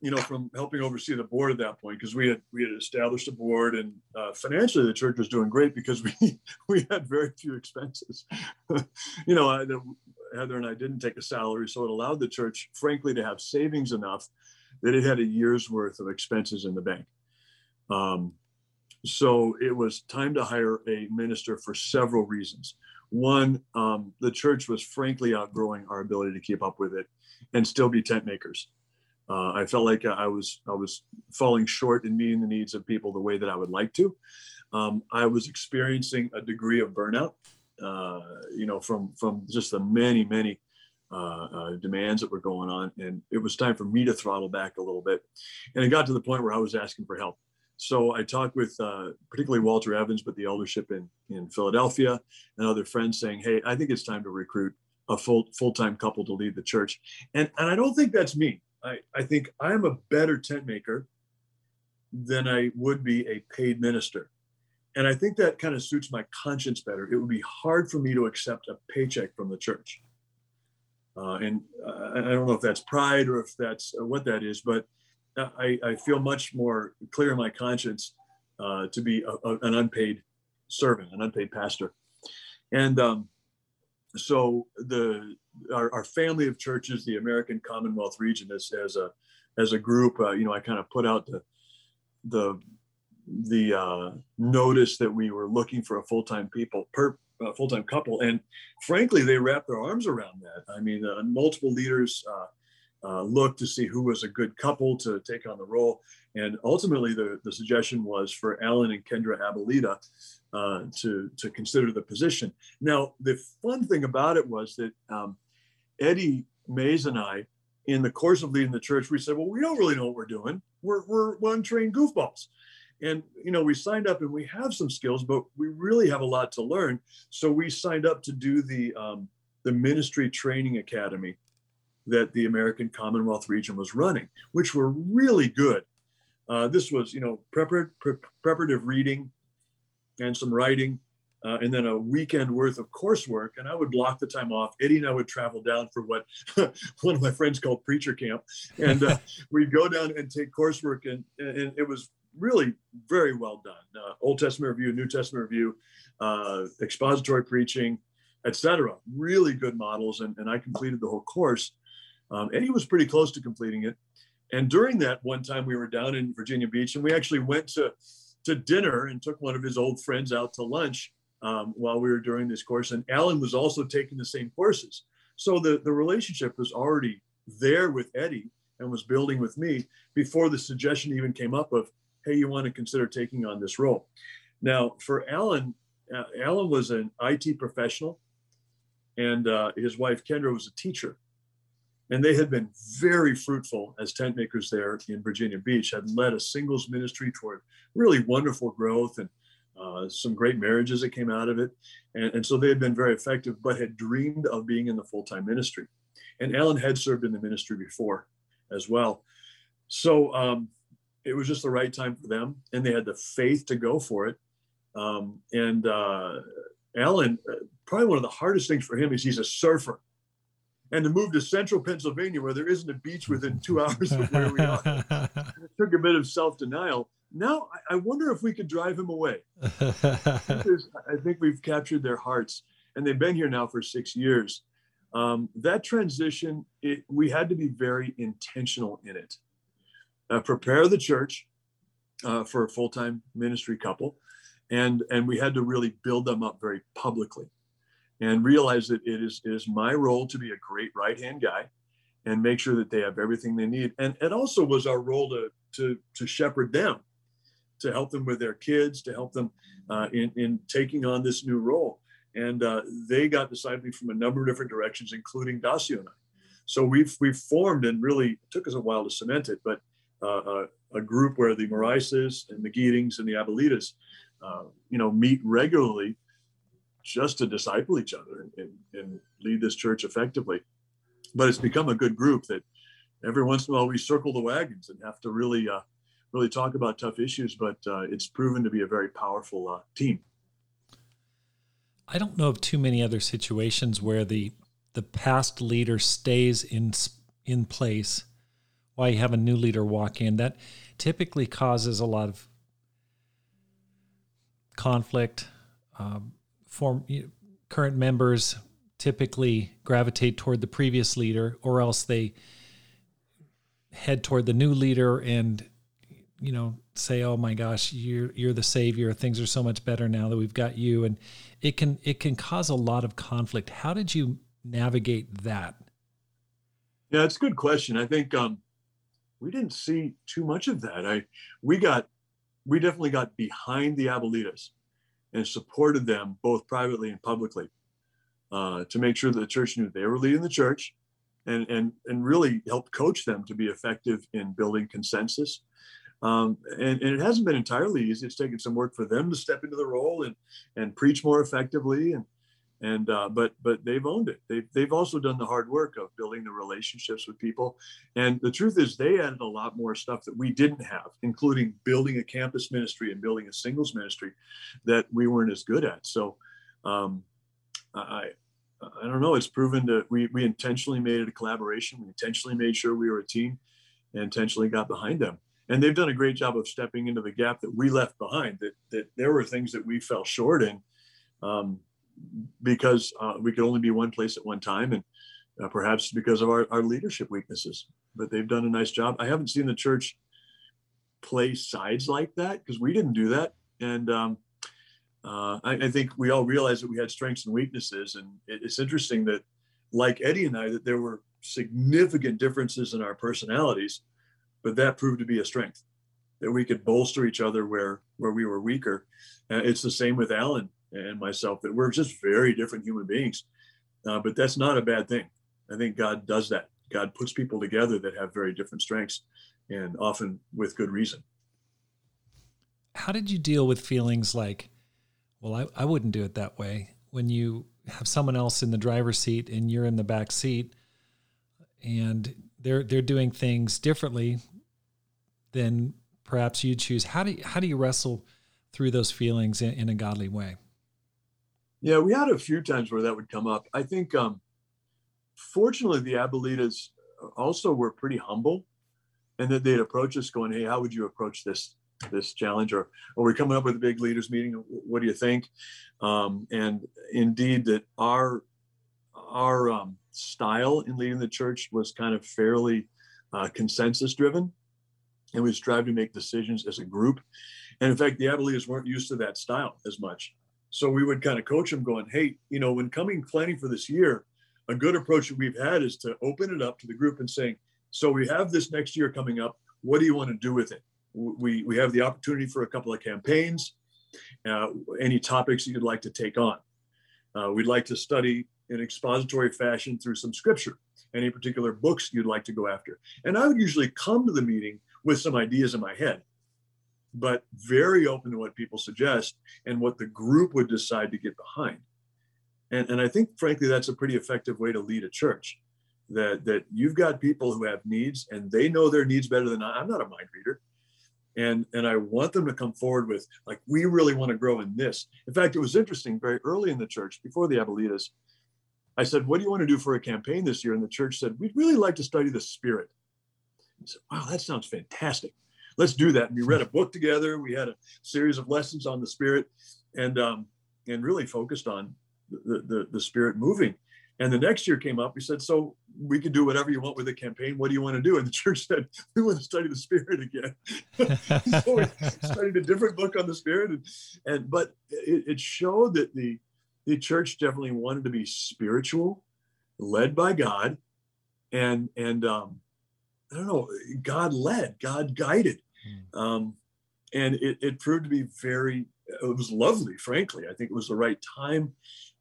S2: you know from helping oversee the board at that point because we had we had established a board and uh, financially the church was doing great because we we had very few expenses. you know, I, Heather and I didn't take a salary, so it allowed the church, frankly, to have savings enough that it had a year's worth of expenses in the bank. Um, so it was time to hire a minister for several reasons. One, um, the church was frankly outgrowing our ability to keep up with it and still be tent makers. Uh, I felt like I was I was falling short in meeting the needs of people the way that I would like to. Um, I was experiencing a degree of burnout, uh, you know, from from just the many many uh, uh, demands that were going on, and it was time for me to throttle back a little bit. And it got to the point where I was asking for help. So I talked with uh, particularly Walter Evans, but the eldership in in Philadelphia, and other friends saying, "Hey, I think it's time to recruit a full full-time couple to lead the church. And and I don't think that's me. I, I think I'm a better tent maker than I would be a paid minister. And I think that kind of suits my conscience better. It would be hard for me to accept a paycheck from the church. Uh, and uh, I don't know if that's pride or if that's what that is, but I, I, feel much more clear in my conscience uh, to be a, a, an unpaid servant, an unpaid pastor. And um, so the our, our, family of churches, the American Commonwealth region, as, as a as a group, uh, you know, I kind of put out the the the uh, notice that we were looking for a full time people per uh, full time couple, and frankly, they wrapped their arms around that. I mean, uh, multiple leaders uh, looked to see who was a good couple to take on the role, and ultimately, the the suggestion was for Alan and Kendra Abolita uh, to to consider the position. Now, the fun thing about it was that um, Eddie Mays and I in the course of leading the church, we said, well, we don't really know what we're doing. We're, we're untrained goofballs. And, you know, we signed up and we have some skills, but we really have a lot to learn. So we signed up to do the, um, the ministry training academy that the American Commonwealth region was running, which were really good. Uh, this was, you know, prepar- pre- preparative reading and some writing, uh, and then a weekend worth of coursework. And I would block the time off. Eddie and I would travel down for what one of my friends called preacher camp, and uh, we'd go down and take coursework, and, and it was really very well done. Uh, Old Testament review, New Testament review, uh, expository preaching, etc. Really good models, and, and I completed the whole course. Um, and he was pretty close to completing it. And during that one time, we were down in Virginia Beach, and we actually went to to dinner and took one of his old friends out to lunch um, while we were doing this course. And Alan was also taking the same courses, so the the relationship was already there with Eddie and was building with me before the suggestion even came up of, hey, you want to consider taking on this role. Now, for Alan, uh, Alan was an IT professional, and uh, his wife Kendra was a teacher and they had been very fruitful as tent makers there in Virginia Beach, had led a singles ministry toward really wonderful growth and uh, some great marriages that came out of it. And, and so they had been very effective, but had dreamed of being in the full time ministry. And Alan had served in the ministry before as well. So um, it was just the right time for them, and they had the faith to go for it. Um, and uh, Alan, uh, probably one of the hardest things for him is he's a surfer and to move to central Pennsylvania where there isn't a beach within two hours of where we are. it took a bit of self denial. Now I wonder if we could drive him away. I think we've captured their hearts, and they've been here now for six years. Um, that transition, it, we had to be very intentional in it. Uh, prepare the church uh, for a full time ministry couple, and and we had to really build them up very publicly and realize that it is, it is my role to be a great right hand guy and make sure that they have everything they need. And it also was our role to, to, to shepherd them, to help them with their kids, to help them uh, in, in taking on this new role. And uh, they got discipling from a number of different directions, including Dacio and I. So we've, we've formed and really took us a while to cement it, but uh, a, a, group where the Moraises and the Geetings and the Abelitas, uh, you know, meet regularly just to disciple each other and, and, lead this church effectively. But it's become a good group that every once in a while we circle the wagons and have to really, uh, really talk about tough issues. But uh, it's proven to be a very powerful uh, team.
S1: I don't know of too many other situations where the the past leader stays in in place while you have a new leader walk in. That typically causes a lot of conflict. Um, form you know, current members typically gravitate toward the previous leader or else they head toward the new leader and you know say oh my gosh you're you're the savior. Things are so much better now that we've got you. And it can it can cause a lot of conflict. How did you navigate that?
S2: Yeah it's a good question. I think um we didn't see too much of that. I we got we definitely got behind the abelitas and supported them both privately and publicly uh, to make sure that the church knew they were leading the church and, and, and really helped coach them to be effective in building consensus. Um, and, and, it hasn't been entirely easy. It's taken some work for them to step into the role and, and preach more effectively and, and uh, but but they've owned it. They've they've also done the hard work of building the relationships with people. And the truth is, they added a lot more stuff that we didn't have, including building a campus ministry and building a singles ministry that we weren't as good at. So um, I I don't know. It's proven that we we intentionally made it a collaboration. We intentionally made sure we were a team, and intentionally got behind them. And they've done a great job of stepping into the gap that we left behind. That that there were things that we fell short in. Um, because uh, we could only be one place at one time and uh, perhaps because of our, our leadership weaknesses. But they've done a nice job. I haven't seen the church play sides like that because we didn't do that. And um, uh, I, I, think we all realized that we had strengths and weaknesses. And it, it's interesting that, like Eddie and I, that there were significant differences in our personalities, but that proved to be a strength that we could bolster each other where where we were weaker. Uh, it's the same with Alan and myself that we're just very different human beings. Uh, but that's not a bad thing. I think God does that God puts people together that have very different strengths and often with good reason.
S1: How did you deal with feelings like, well, I, I wouldn't do it that way when you have someone else in the driver's seat and you're in the back seat and they're they're doing things differently than perhaps you choose. How do you, how do you wrestle through those feelings in, in a godly way?
S2: Yeah, we had a few times where that would come up. I think, um, fortunately, the Abuelitas also were pretty humble, and that they'd approach us going, "Hey, how would you approach this this challenge?" Or, "Or we're coming up with a big leaders meeting. What do you think?" Um, and indeed, that our our um, style in leading the church was kind of fairly uh, consensus driven, and we strive to make decisions as a group. And in fact, the Abuelitas weren't used to that style as much. So we would kind of coach them going, hey, you know, when coming planning for this year, a good approach that we've had is to open it up to the group and saying, so we have this next year coming up. What do you want to do with it? We, we have the opportunity for a couple of campaigns, uh, any topics you'd like to take on. Uh, we'd like to study in expository fashion through some scripture, any particular books you'd like to go after. And I would usually come to the meeting with some ideas in my head but very open to what people suggest and what the group would decide to get behind. And, and I think, frankly, that's a pretty effective way to lead a church. That, that you've got people who have needs and they know their needs better than I. I'm not a mind reader. And, and I want them to come forward with, like, we really want to grow in this. In fact, it was interesting very early in the church, before the Abuelitas, I said, What do you want to do for a campaign this year? And the church said, We'd really like to study the Spirit. I said, Wow, that sounds fantastic let's do that. And we read a book together. We had a series of lessons on the spirit and, um, and really focused on the, the, the spirit moving. And the next year came up, we said, so we can do whatever you want with the campaign. What do you want to do? And the church said, we want to study the spirit again. so we studied a different book on the spirit. And, and but it, it showed that the, the church definitely wanted to be spiritual, led by God, and and um, I don't know, God led, God guided. Mm. Um, and it, it, proved to be very, it was lovely, frankly. I think it was the right time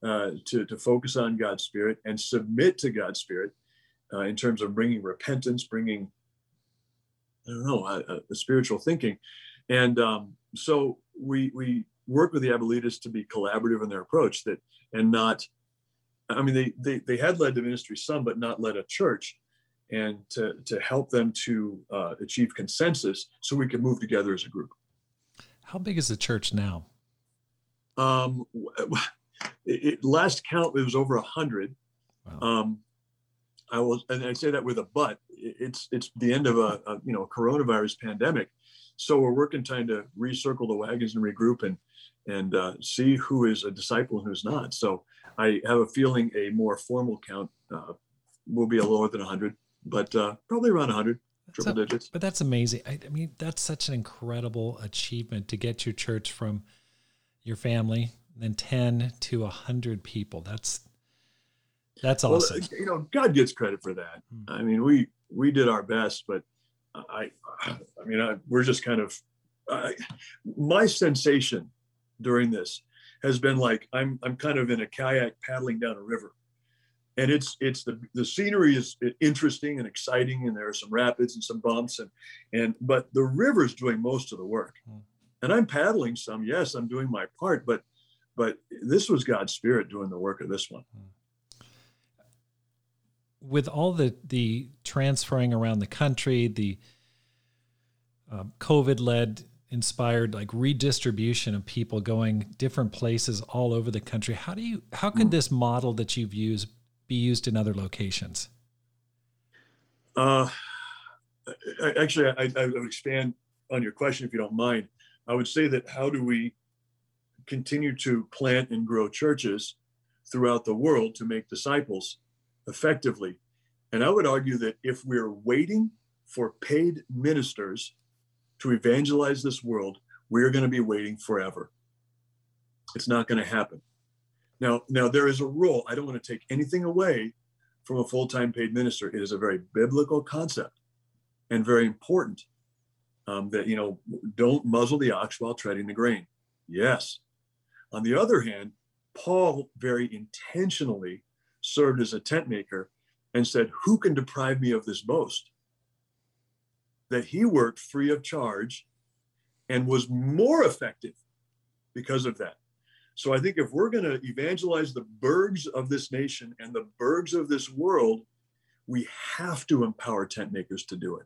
S2: uh, to, to focus on God's Spirit and submit to God's Spirit uh, in terms of bringing repentance, bringing, I don't know, a, a spiritual thinking. And um, so we, we work with the Abuelitas to be collaborative in their approach that, and not, I mean, they, they, they had led the ministry some, but not led a church and to, to help them to uh, achieve consensus so we can move together as a group.
S1: How big is the church now?
S2: Um, it, it, last count, it was over a hundred. Wow. Um, I was, and I say that with a but. It's it's the end of a, a, you know coronavirus pandemic, so we're working trying to recircle the wagons and regroup and and uh, see who is a disciple and who's not. So I have a feeling a more formal count uh, will be a lower than 100 but uh, probably around 100 triple digits.
S1: But that's amazing. I, I, mean, that's such an incredible achievement to get your church from your family, then 10 to 100 people. That's that's awesome.
S2: Well, you know, God gets credit for that. Hmm. I mean, we we did our best, but I I mean, I, we're just kind of I, my sensation during this has been like I'm I'm kind of in a kayak paddling down a river and it's it's the the scenery is interesting and exciting and there are some rapids and some bumps and and but the river's doing most of the work mm. and i'm paddling some yes i'm doing my part but but this was god's spirit doing the work of this one mm.
S1: with all the the transferring around the country the uh, covid led inspired like redistribution of people going different places all over the country how do you how could mm. this model that you've used be used in other locations?
S2: Uh, actually, I, I would expand on your question if you don't mind. I would say that how do we continue to plant and grow churches throughout the world to make disciples effectively? And I would argue that if we're waiting for paid ministers to evangelize this world, we're going to be waiting forever. It's not going to happen. Now, now there is a rule. I don't want to take anything away from a full-time paid minister. It is a very biblical concept and very important um, that you know don't muzzle the ox while treading the grain. Yes. On the other hand, Paul very intentionally served as a tent maker and said, Who can deprive me of this boast? That he worked free of charge and was more effective because of that. So I think if we're going to evangelize the burgs of this nation and the burgs of this world, we have to empower tent makers to do it.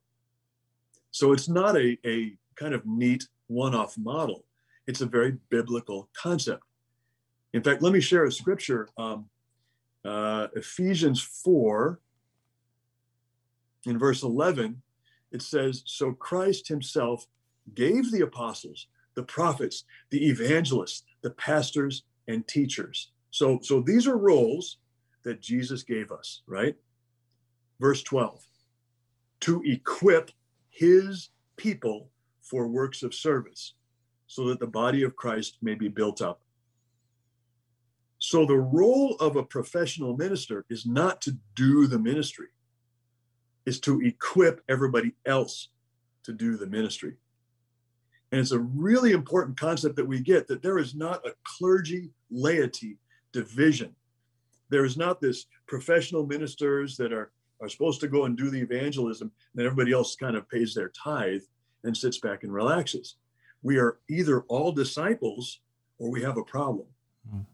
S2: So it's not a, a kind of neat one off model, it's a very biblical concept. In fact, let me share a scripture um, uh, Ephesians 4, in verse 11, it says, So Christ himself gave the apostles, the prophets, the evangelists, the pastors, and teachers. So, so these are roles that Jesus gave us, right? Verse 12 to equip his people for works of service so that the body of Christ may be built up. So, the role of a professional minister is not to do the ministry, is to equip everybody else to do the ministry. And it's a really important concept that we get that there is not a clergy laity division. There is not this professional ministers that are, are supposed to go and do the evangelism, and everybody else kind of pays their tithe and sits back and relaxes. We are either all disciples or we have a problem. Mm.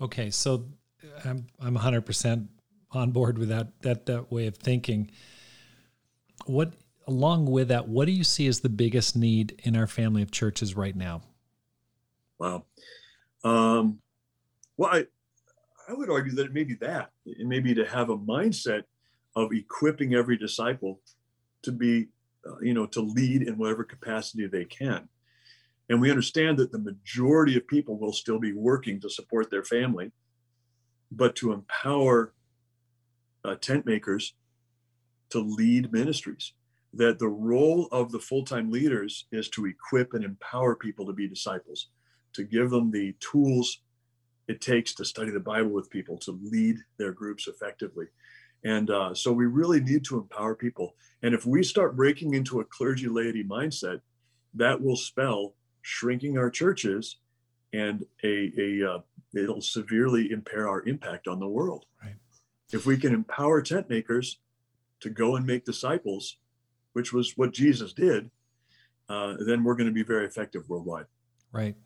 S1: Okay, so I'm I'm 100% on board with that that that way of thinking. What along with that, what do you see as the biggest need in our family of churches right now?
S2: Wow. Um, well, I, I would argue that it may be that. It may be to have a mindset of equipping every disciple to be, uh, you know, to lead in whatever capacity they can. And we understand that the majority of people will still be working to support their family, but to empower uh, tent makers to lead ministries that the role of the full-time leaders is to equip and empower people to be disciples to give them the tools it takes to study the bible with people to lead their groups effectively. And uh, so we really need to empower people. And if we start breaking into a clergy laity mindset that will spell shrinking our churches and a, a uh, it'll severely impair our impact on the world.
S1: Right.
S2: If we can empower tent makers to go and make disciples which was what Jesus did, uh, then we're going to be very effective worldwide.
S1: Right.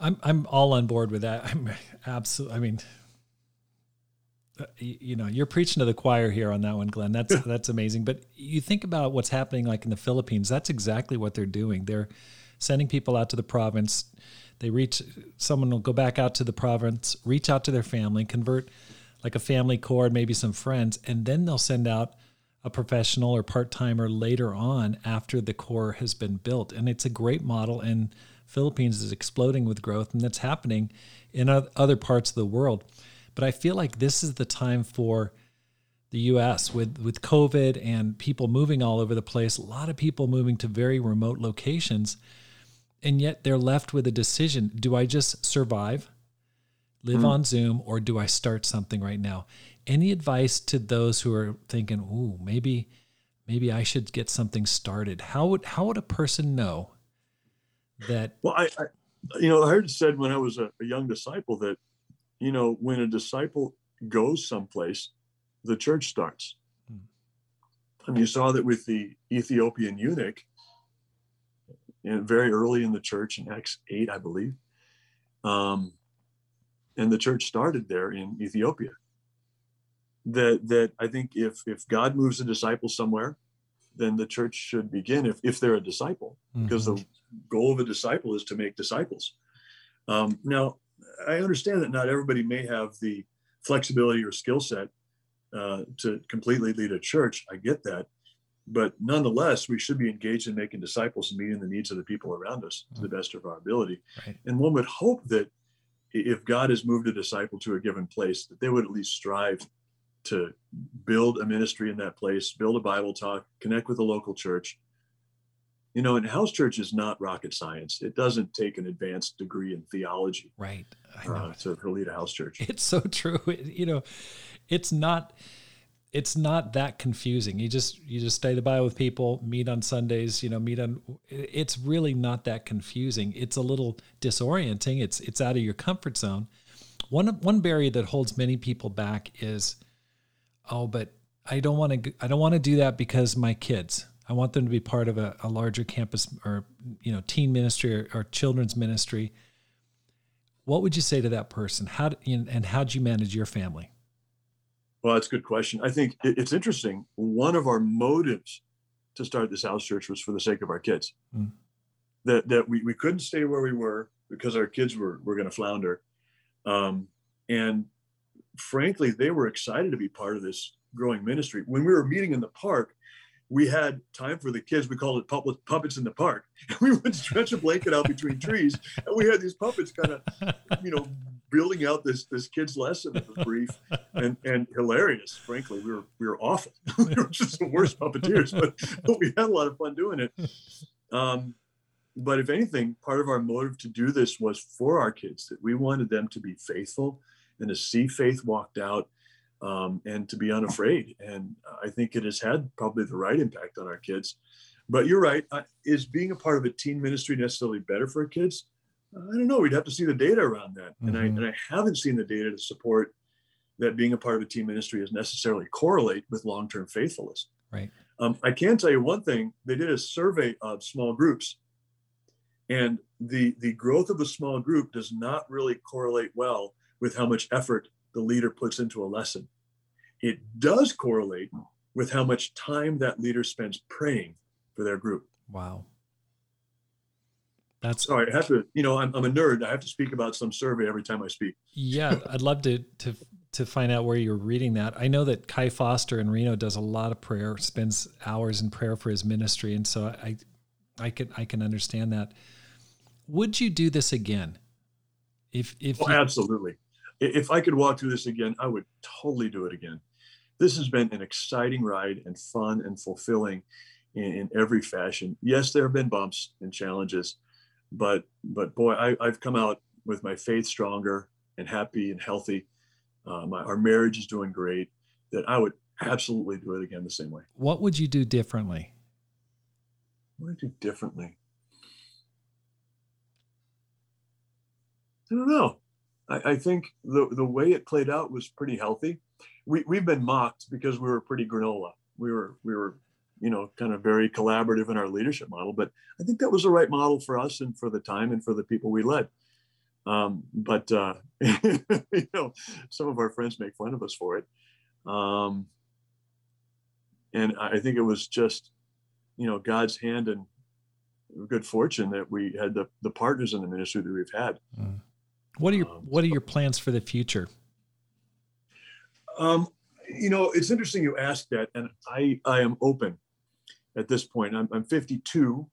S1: I'm I'm all on board with that. I'm absolutely. I mean, uh, you know, you're preaching to the choir here on that one, Glenn. That's that's amazing. But you think about what's happening, like in the Philippines. That's exactly what they're doing. They're sending people out to the province. They reach. Someone will go back out to the province, reach out to their family, convert like a family cord, maybe some friends, and then they'll send out a professional or part timer later on after the core has been built. And it's a great model, and Philippines is exploding with growth, and that's happening in other parts of the world. But I feel like this is the time for the US with, with COVID and people moving all over the place, a lot of people moving to very remote locations. And yet they're left with a decision do I just survive, live mm-hmm. on Zoom, or do I start something right now? Any advice to those who are thinking, "Ooh, maybe maybe I should get something started"? How would how would a person know that?
S2: Well, I, I you know I heard it said when I was a, a young disciple that you know when a disciple goes someplace, the church starts. Hmm. And you saw that with the Ethiopian eunuch, and very early in the church in Acts eight, I believe. Um, and the church started there in Ethiopia that that I think if if God moves a disciple somewhere, then the church should begin if if they're a disciple, mm-hmm. because the goal of a disciple is to make disciples. Um, now, I understand that not everybody may have the flexibility or skill set uh, to completely lead a church. I get that, but nonetheless, we should be engaged in making disciples and meeting the needs of the people around us to the mm-hmm. best of our ability. Right. And one would hope that if God has moved a disciple to a given place, that they would at least strive to build a ministry in that place, build a Bible talk, connect with a local church. You know, and house church is not rocket science. It doesn't take an advanced degree in theology,
S1: right?
S2: I know uh, to, to lead a house church.
S1: It's so true. It, you know, it's not it's not that confusing. You just you just stay the Bible with people, meet on Sundays, you know, meet on it's really not that confusing. It's a little disorienting. It's it's out of your comfort zone, One one barrier that holds many people back is, oh, but I don't want to. I don't want to do that because my kids. I want them to be part of a, a larger campus or you know teen ministry or, or, children's ministry. What would you say to that person? How and how did you manage your family?
S2: Well, that's a good question. I think it's interesting. One of our motives to start this house church was for the sake of our kids. Mm. That that we, we couldn't stay where we were because our kids were were going to flounder, um, and frankly, they were excited to be part of this growing ministry. When we were meeting in the park, we had time for the kids. We called it puppets in the park. we would stretch a blanket out between trees, and we had these puppets kind of, you know, building out this this kid's lesson. It was brief and and hilarious. Frankly, we were we were awful. we were just the worst puppeteers, but, but we had a lot of fun doing it. Um, but if anything, part of our motive to do this was for our kids that we wanted them to be faithful and to see faith walked out um, and to be unafraid. And I think it has had probably the right impact on our kids. But you're right. Uh, is being a part of a teen ministry necessarily better for kids? I don't know. We'd have to see the data around that. Mm-hmm. And I and I haven't seen the data to support that being a part of a teen ministry is necessarily correlate with long-term faithfulness.
S1: Right.
S2: Um, I can tell you one thing. They did a survey of small groups, and the the growth of a small group does not really correlate well with how much effort the leader puts into a lesson. It does correlate with how much time that leader spends praying for their group.
S1: Wow. That's
S2: sorry. I have to, you know, I'm, I'm a nerd. I have to speak about some survey every time I speak.
S1: Yeah, I'd love to to to find out where you're reading that. I know that Kai Foster in Reno does a lot of prayer, spends hours in prayer for his ministry, and so I I can I can understand that. Would you do this again? If if
S2: oh,
S1: you,
S2: absolutely, if I could walk through this again, I would totally do it again. This has been an exciting ride and fun and fulfilling in, in every fashion. Yes, there have been bumps and challenges, but but boy, I, I've come out with my faith stronger and happy and healthy. Uh, my, our marriage is doing great. That I would absolutely do it again the same way.
S1: What would you do differently?
S2: What would I do differently? I don't know. I, I, think the, the way it played out was pretty healthy. We, we've been mocked because we were pretty granola. We were, we were, you know, kind of very collaborative in our leadership model, but I think that was the right model for us and for the time and for the people we led. Um, but, uh, you know, some of our friends make fun of us for it. Um, and I think it was just, you know, God's hand and good fortune that we had the, the partners in the ministry that we've had. Mm.
S1: What are your um, What are your plans for the future?
S2: Um, you know, it's interesting you ask that, and I I am open at this point. I'm, I'm 52,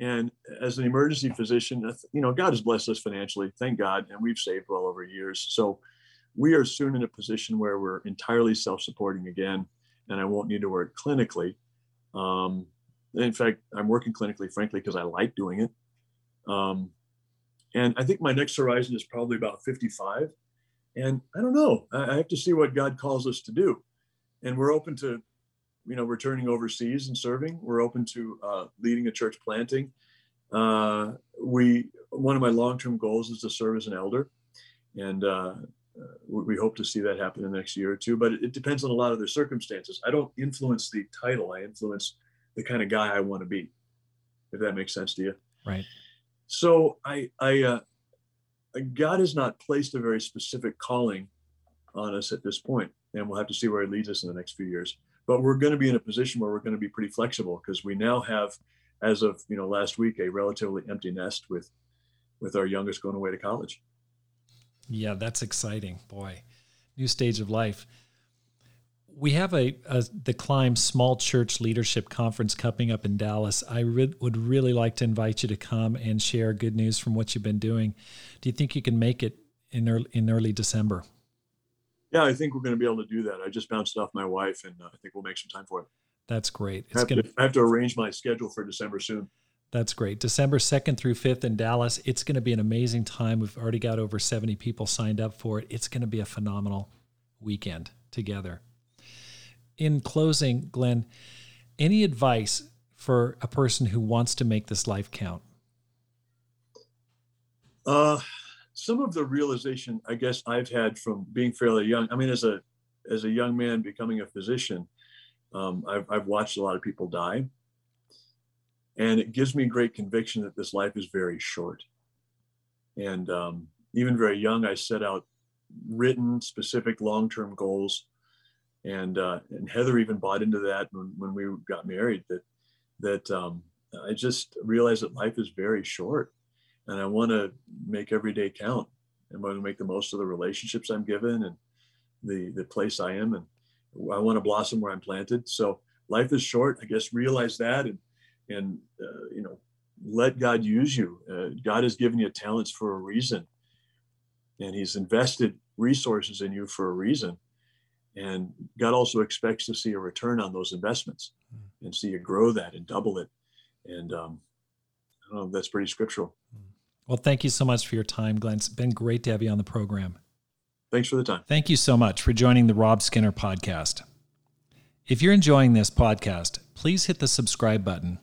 S2: and as an emergency physician, you know, God has blessed us financially, thank God, and we've saved well over years. So we are soon in a position where we're entirely self-supporting again, and I won't need to work clinically. Um, in fact, I'm working clinically, frankly, because I like doing it. Um, and I think my next horizon is probably about 55. And I don't know. I have to see what God calls us to do. And we're open to, you know, returning overseas and serving. We're open to uh, leading a church planting. Uh, we one of my long-term goals is to serve as an elder, and uh, we hope to see that happen in the next year or two. But it, depends on a lot of the circumstances. I don't influence the title. I influence the kind of guy I want to be. If that makes sense to you.
S1: Right.
S2: So I, I, uh, God has not placed a very specific calling on us at this point, and we'll have to see where He leads us in the next few years. But we're going to be in a position where we're going to be pretty flexible because we now have, as of you know last week, a relatively empty nest with, with our youngest going away to college.
S1: Yeah, that's exciting, boy. New stage of life we have a, a, the climb small church leadership conference coming up in dallas i re- would really like to invite you to come and share good news from what you've been doing do you think you can make it in early, in early december
S2: yeah i think we're going to be able to do that i just bounced off my wife and uh, i think we'll make some time for it
S1: that's great
S2: I have, gonna, to, I have to arrange my schedule for december soon
S1: that's great. December 2nd through 5th in Dallas. It's going to be an amazing time. We've already got over 70 people signed up for it. It's going to be a phenomenal weekend together in closing, Glenn, any advice for a person who wants to make this life count?
S2: Uh, some of the realization I guess I've had from being fairly young. I mean, as a as a young man becoming a physician, um, I've, I've watched a lot of people die, and it gives me great conviction that this life is very short. And um, even very young, I set out written specific long-term goals, and uh, and Heather even bought into that when, when we got married. That that um, I just realized that life is very short, and I want to make every day count. I want to make the most of the relationships I'm given and the the place I am, and I want to blossom where I'm planted. So life is short. I guess realize that and and uh, you know let God use you. Uh, God has given you talents for a reason, and He's invested resources in you for a reason. And God also expects to see a return on those investments mm. and see you grow that and double it. And um, I don't know, that's pretty scriptural.
S1: Well, thank you so much for your time, Glenn. It's been great to have you on the program.
S2: Thanks for the time.
S1: Thank you so much for joining the Rob Skinner podcast. If you're enjoying this podcast, please hit the subscribe button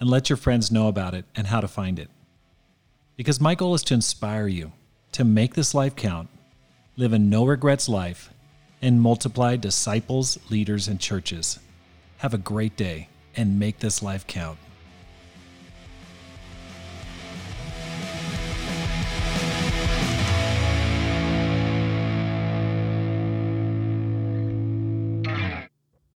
S1: and let your friends know about it and how to find it. Because my goal is to inspire you to make this life count, live a no regrets life, and multiply disciples, leaders, and churches. Have a great day and make this life count.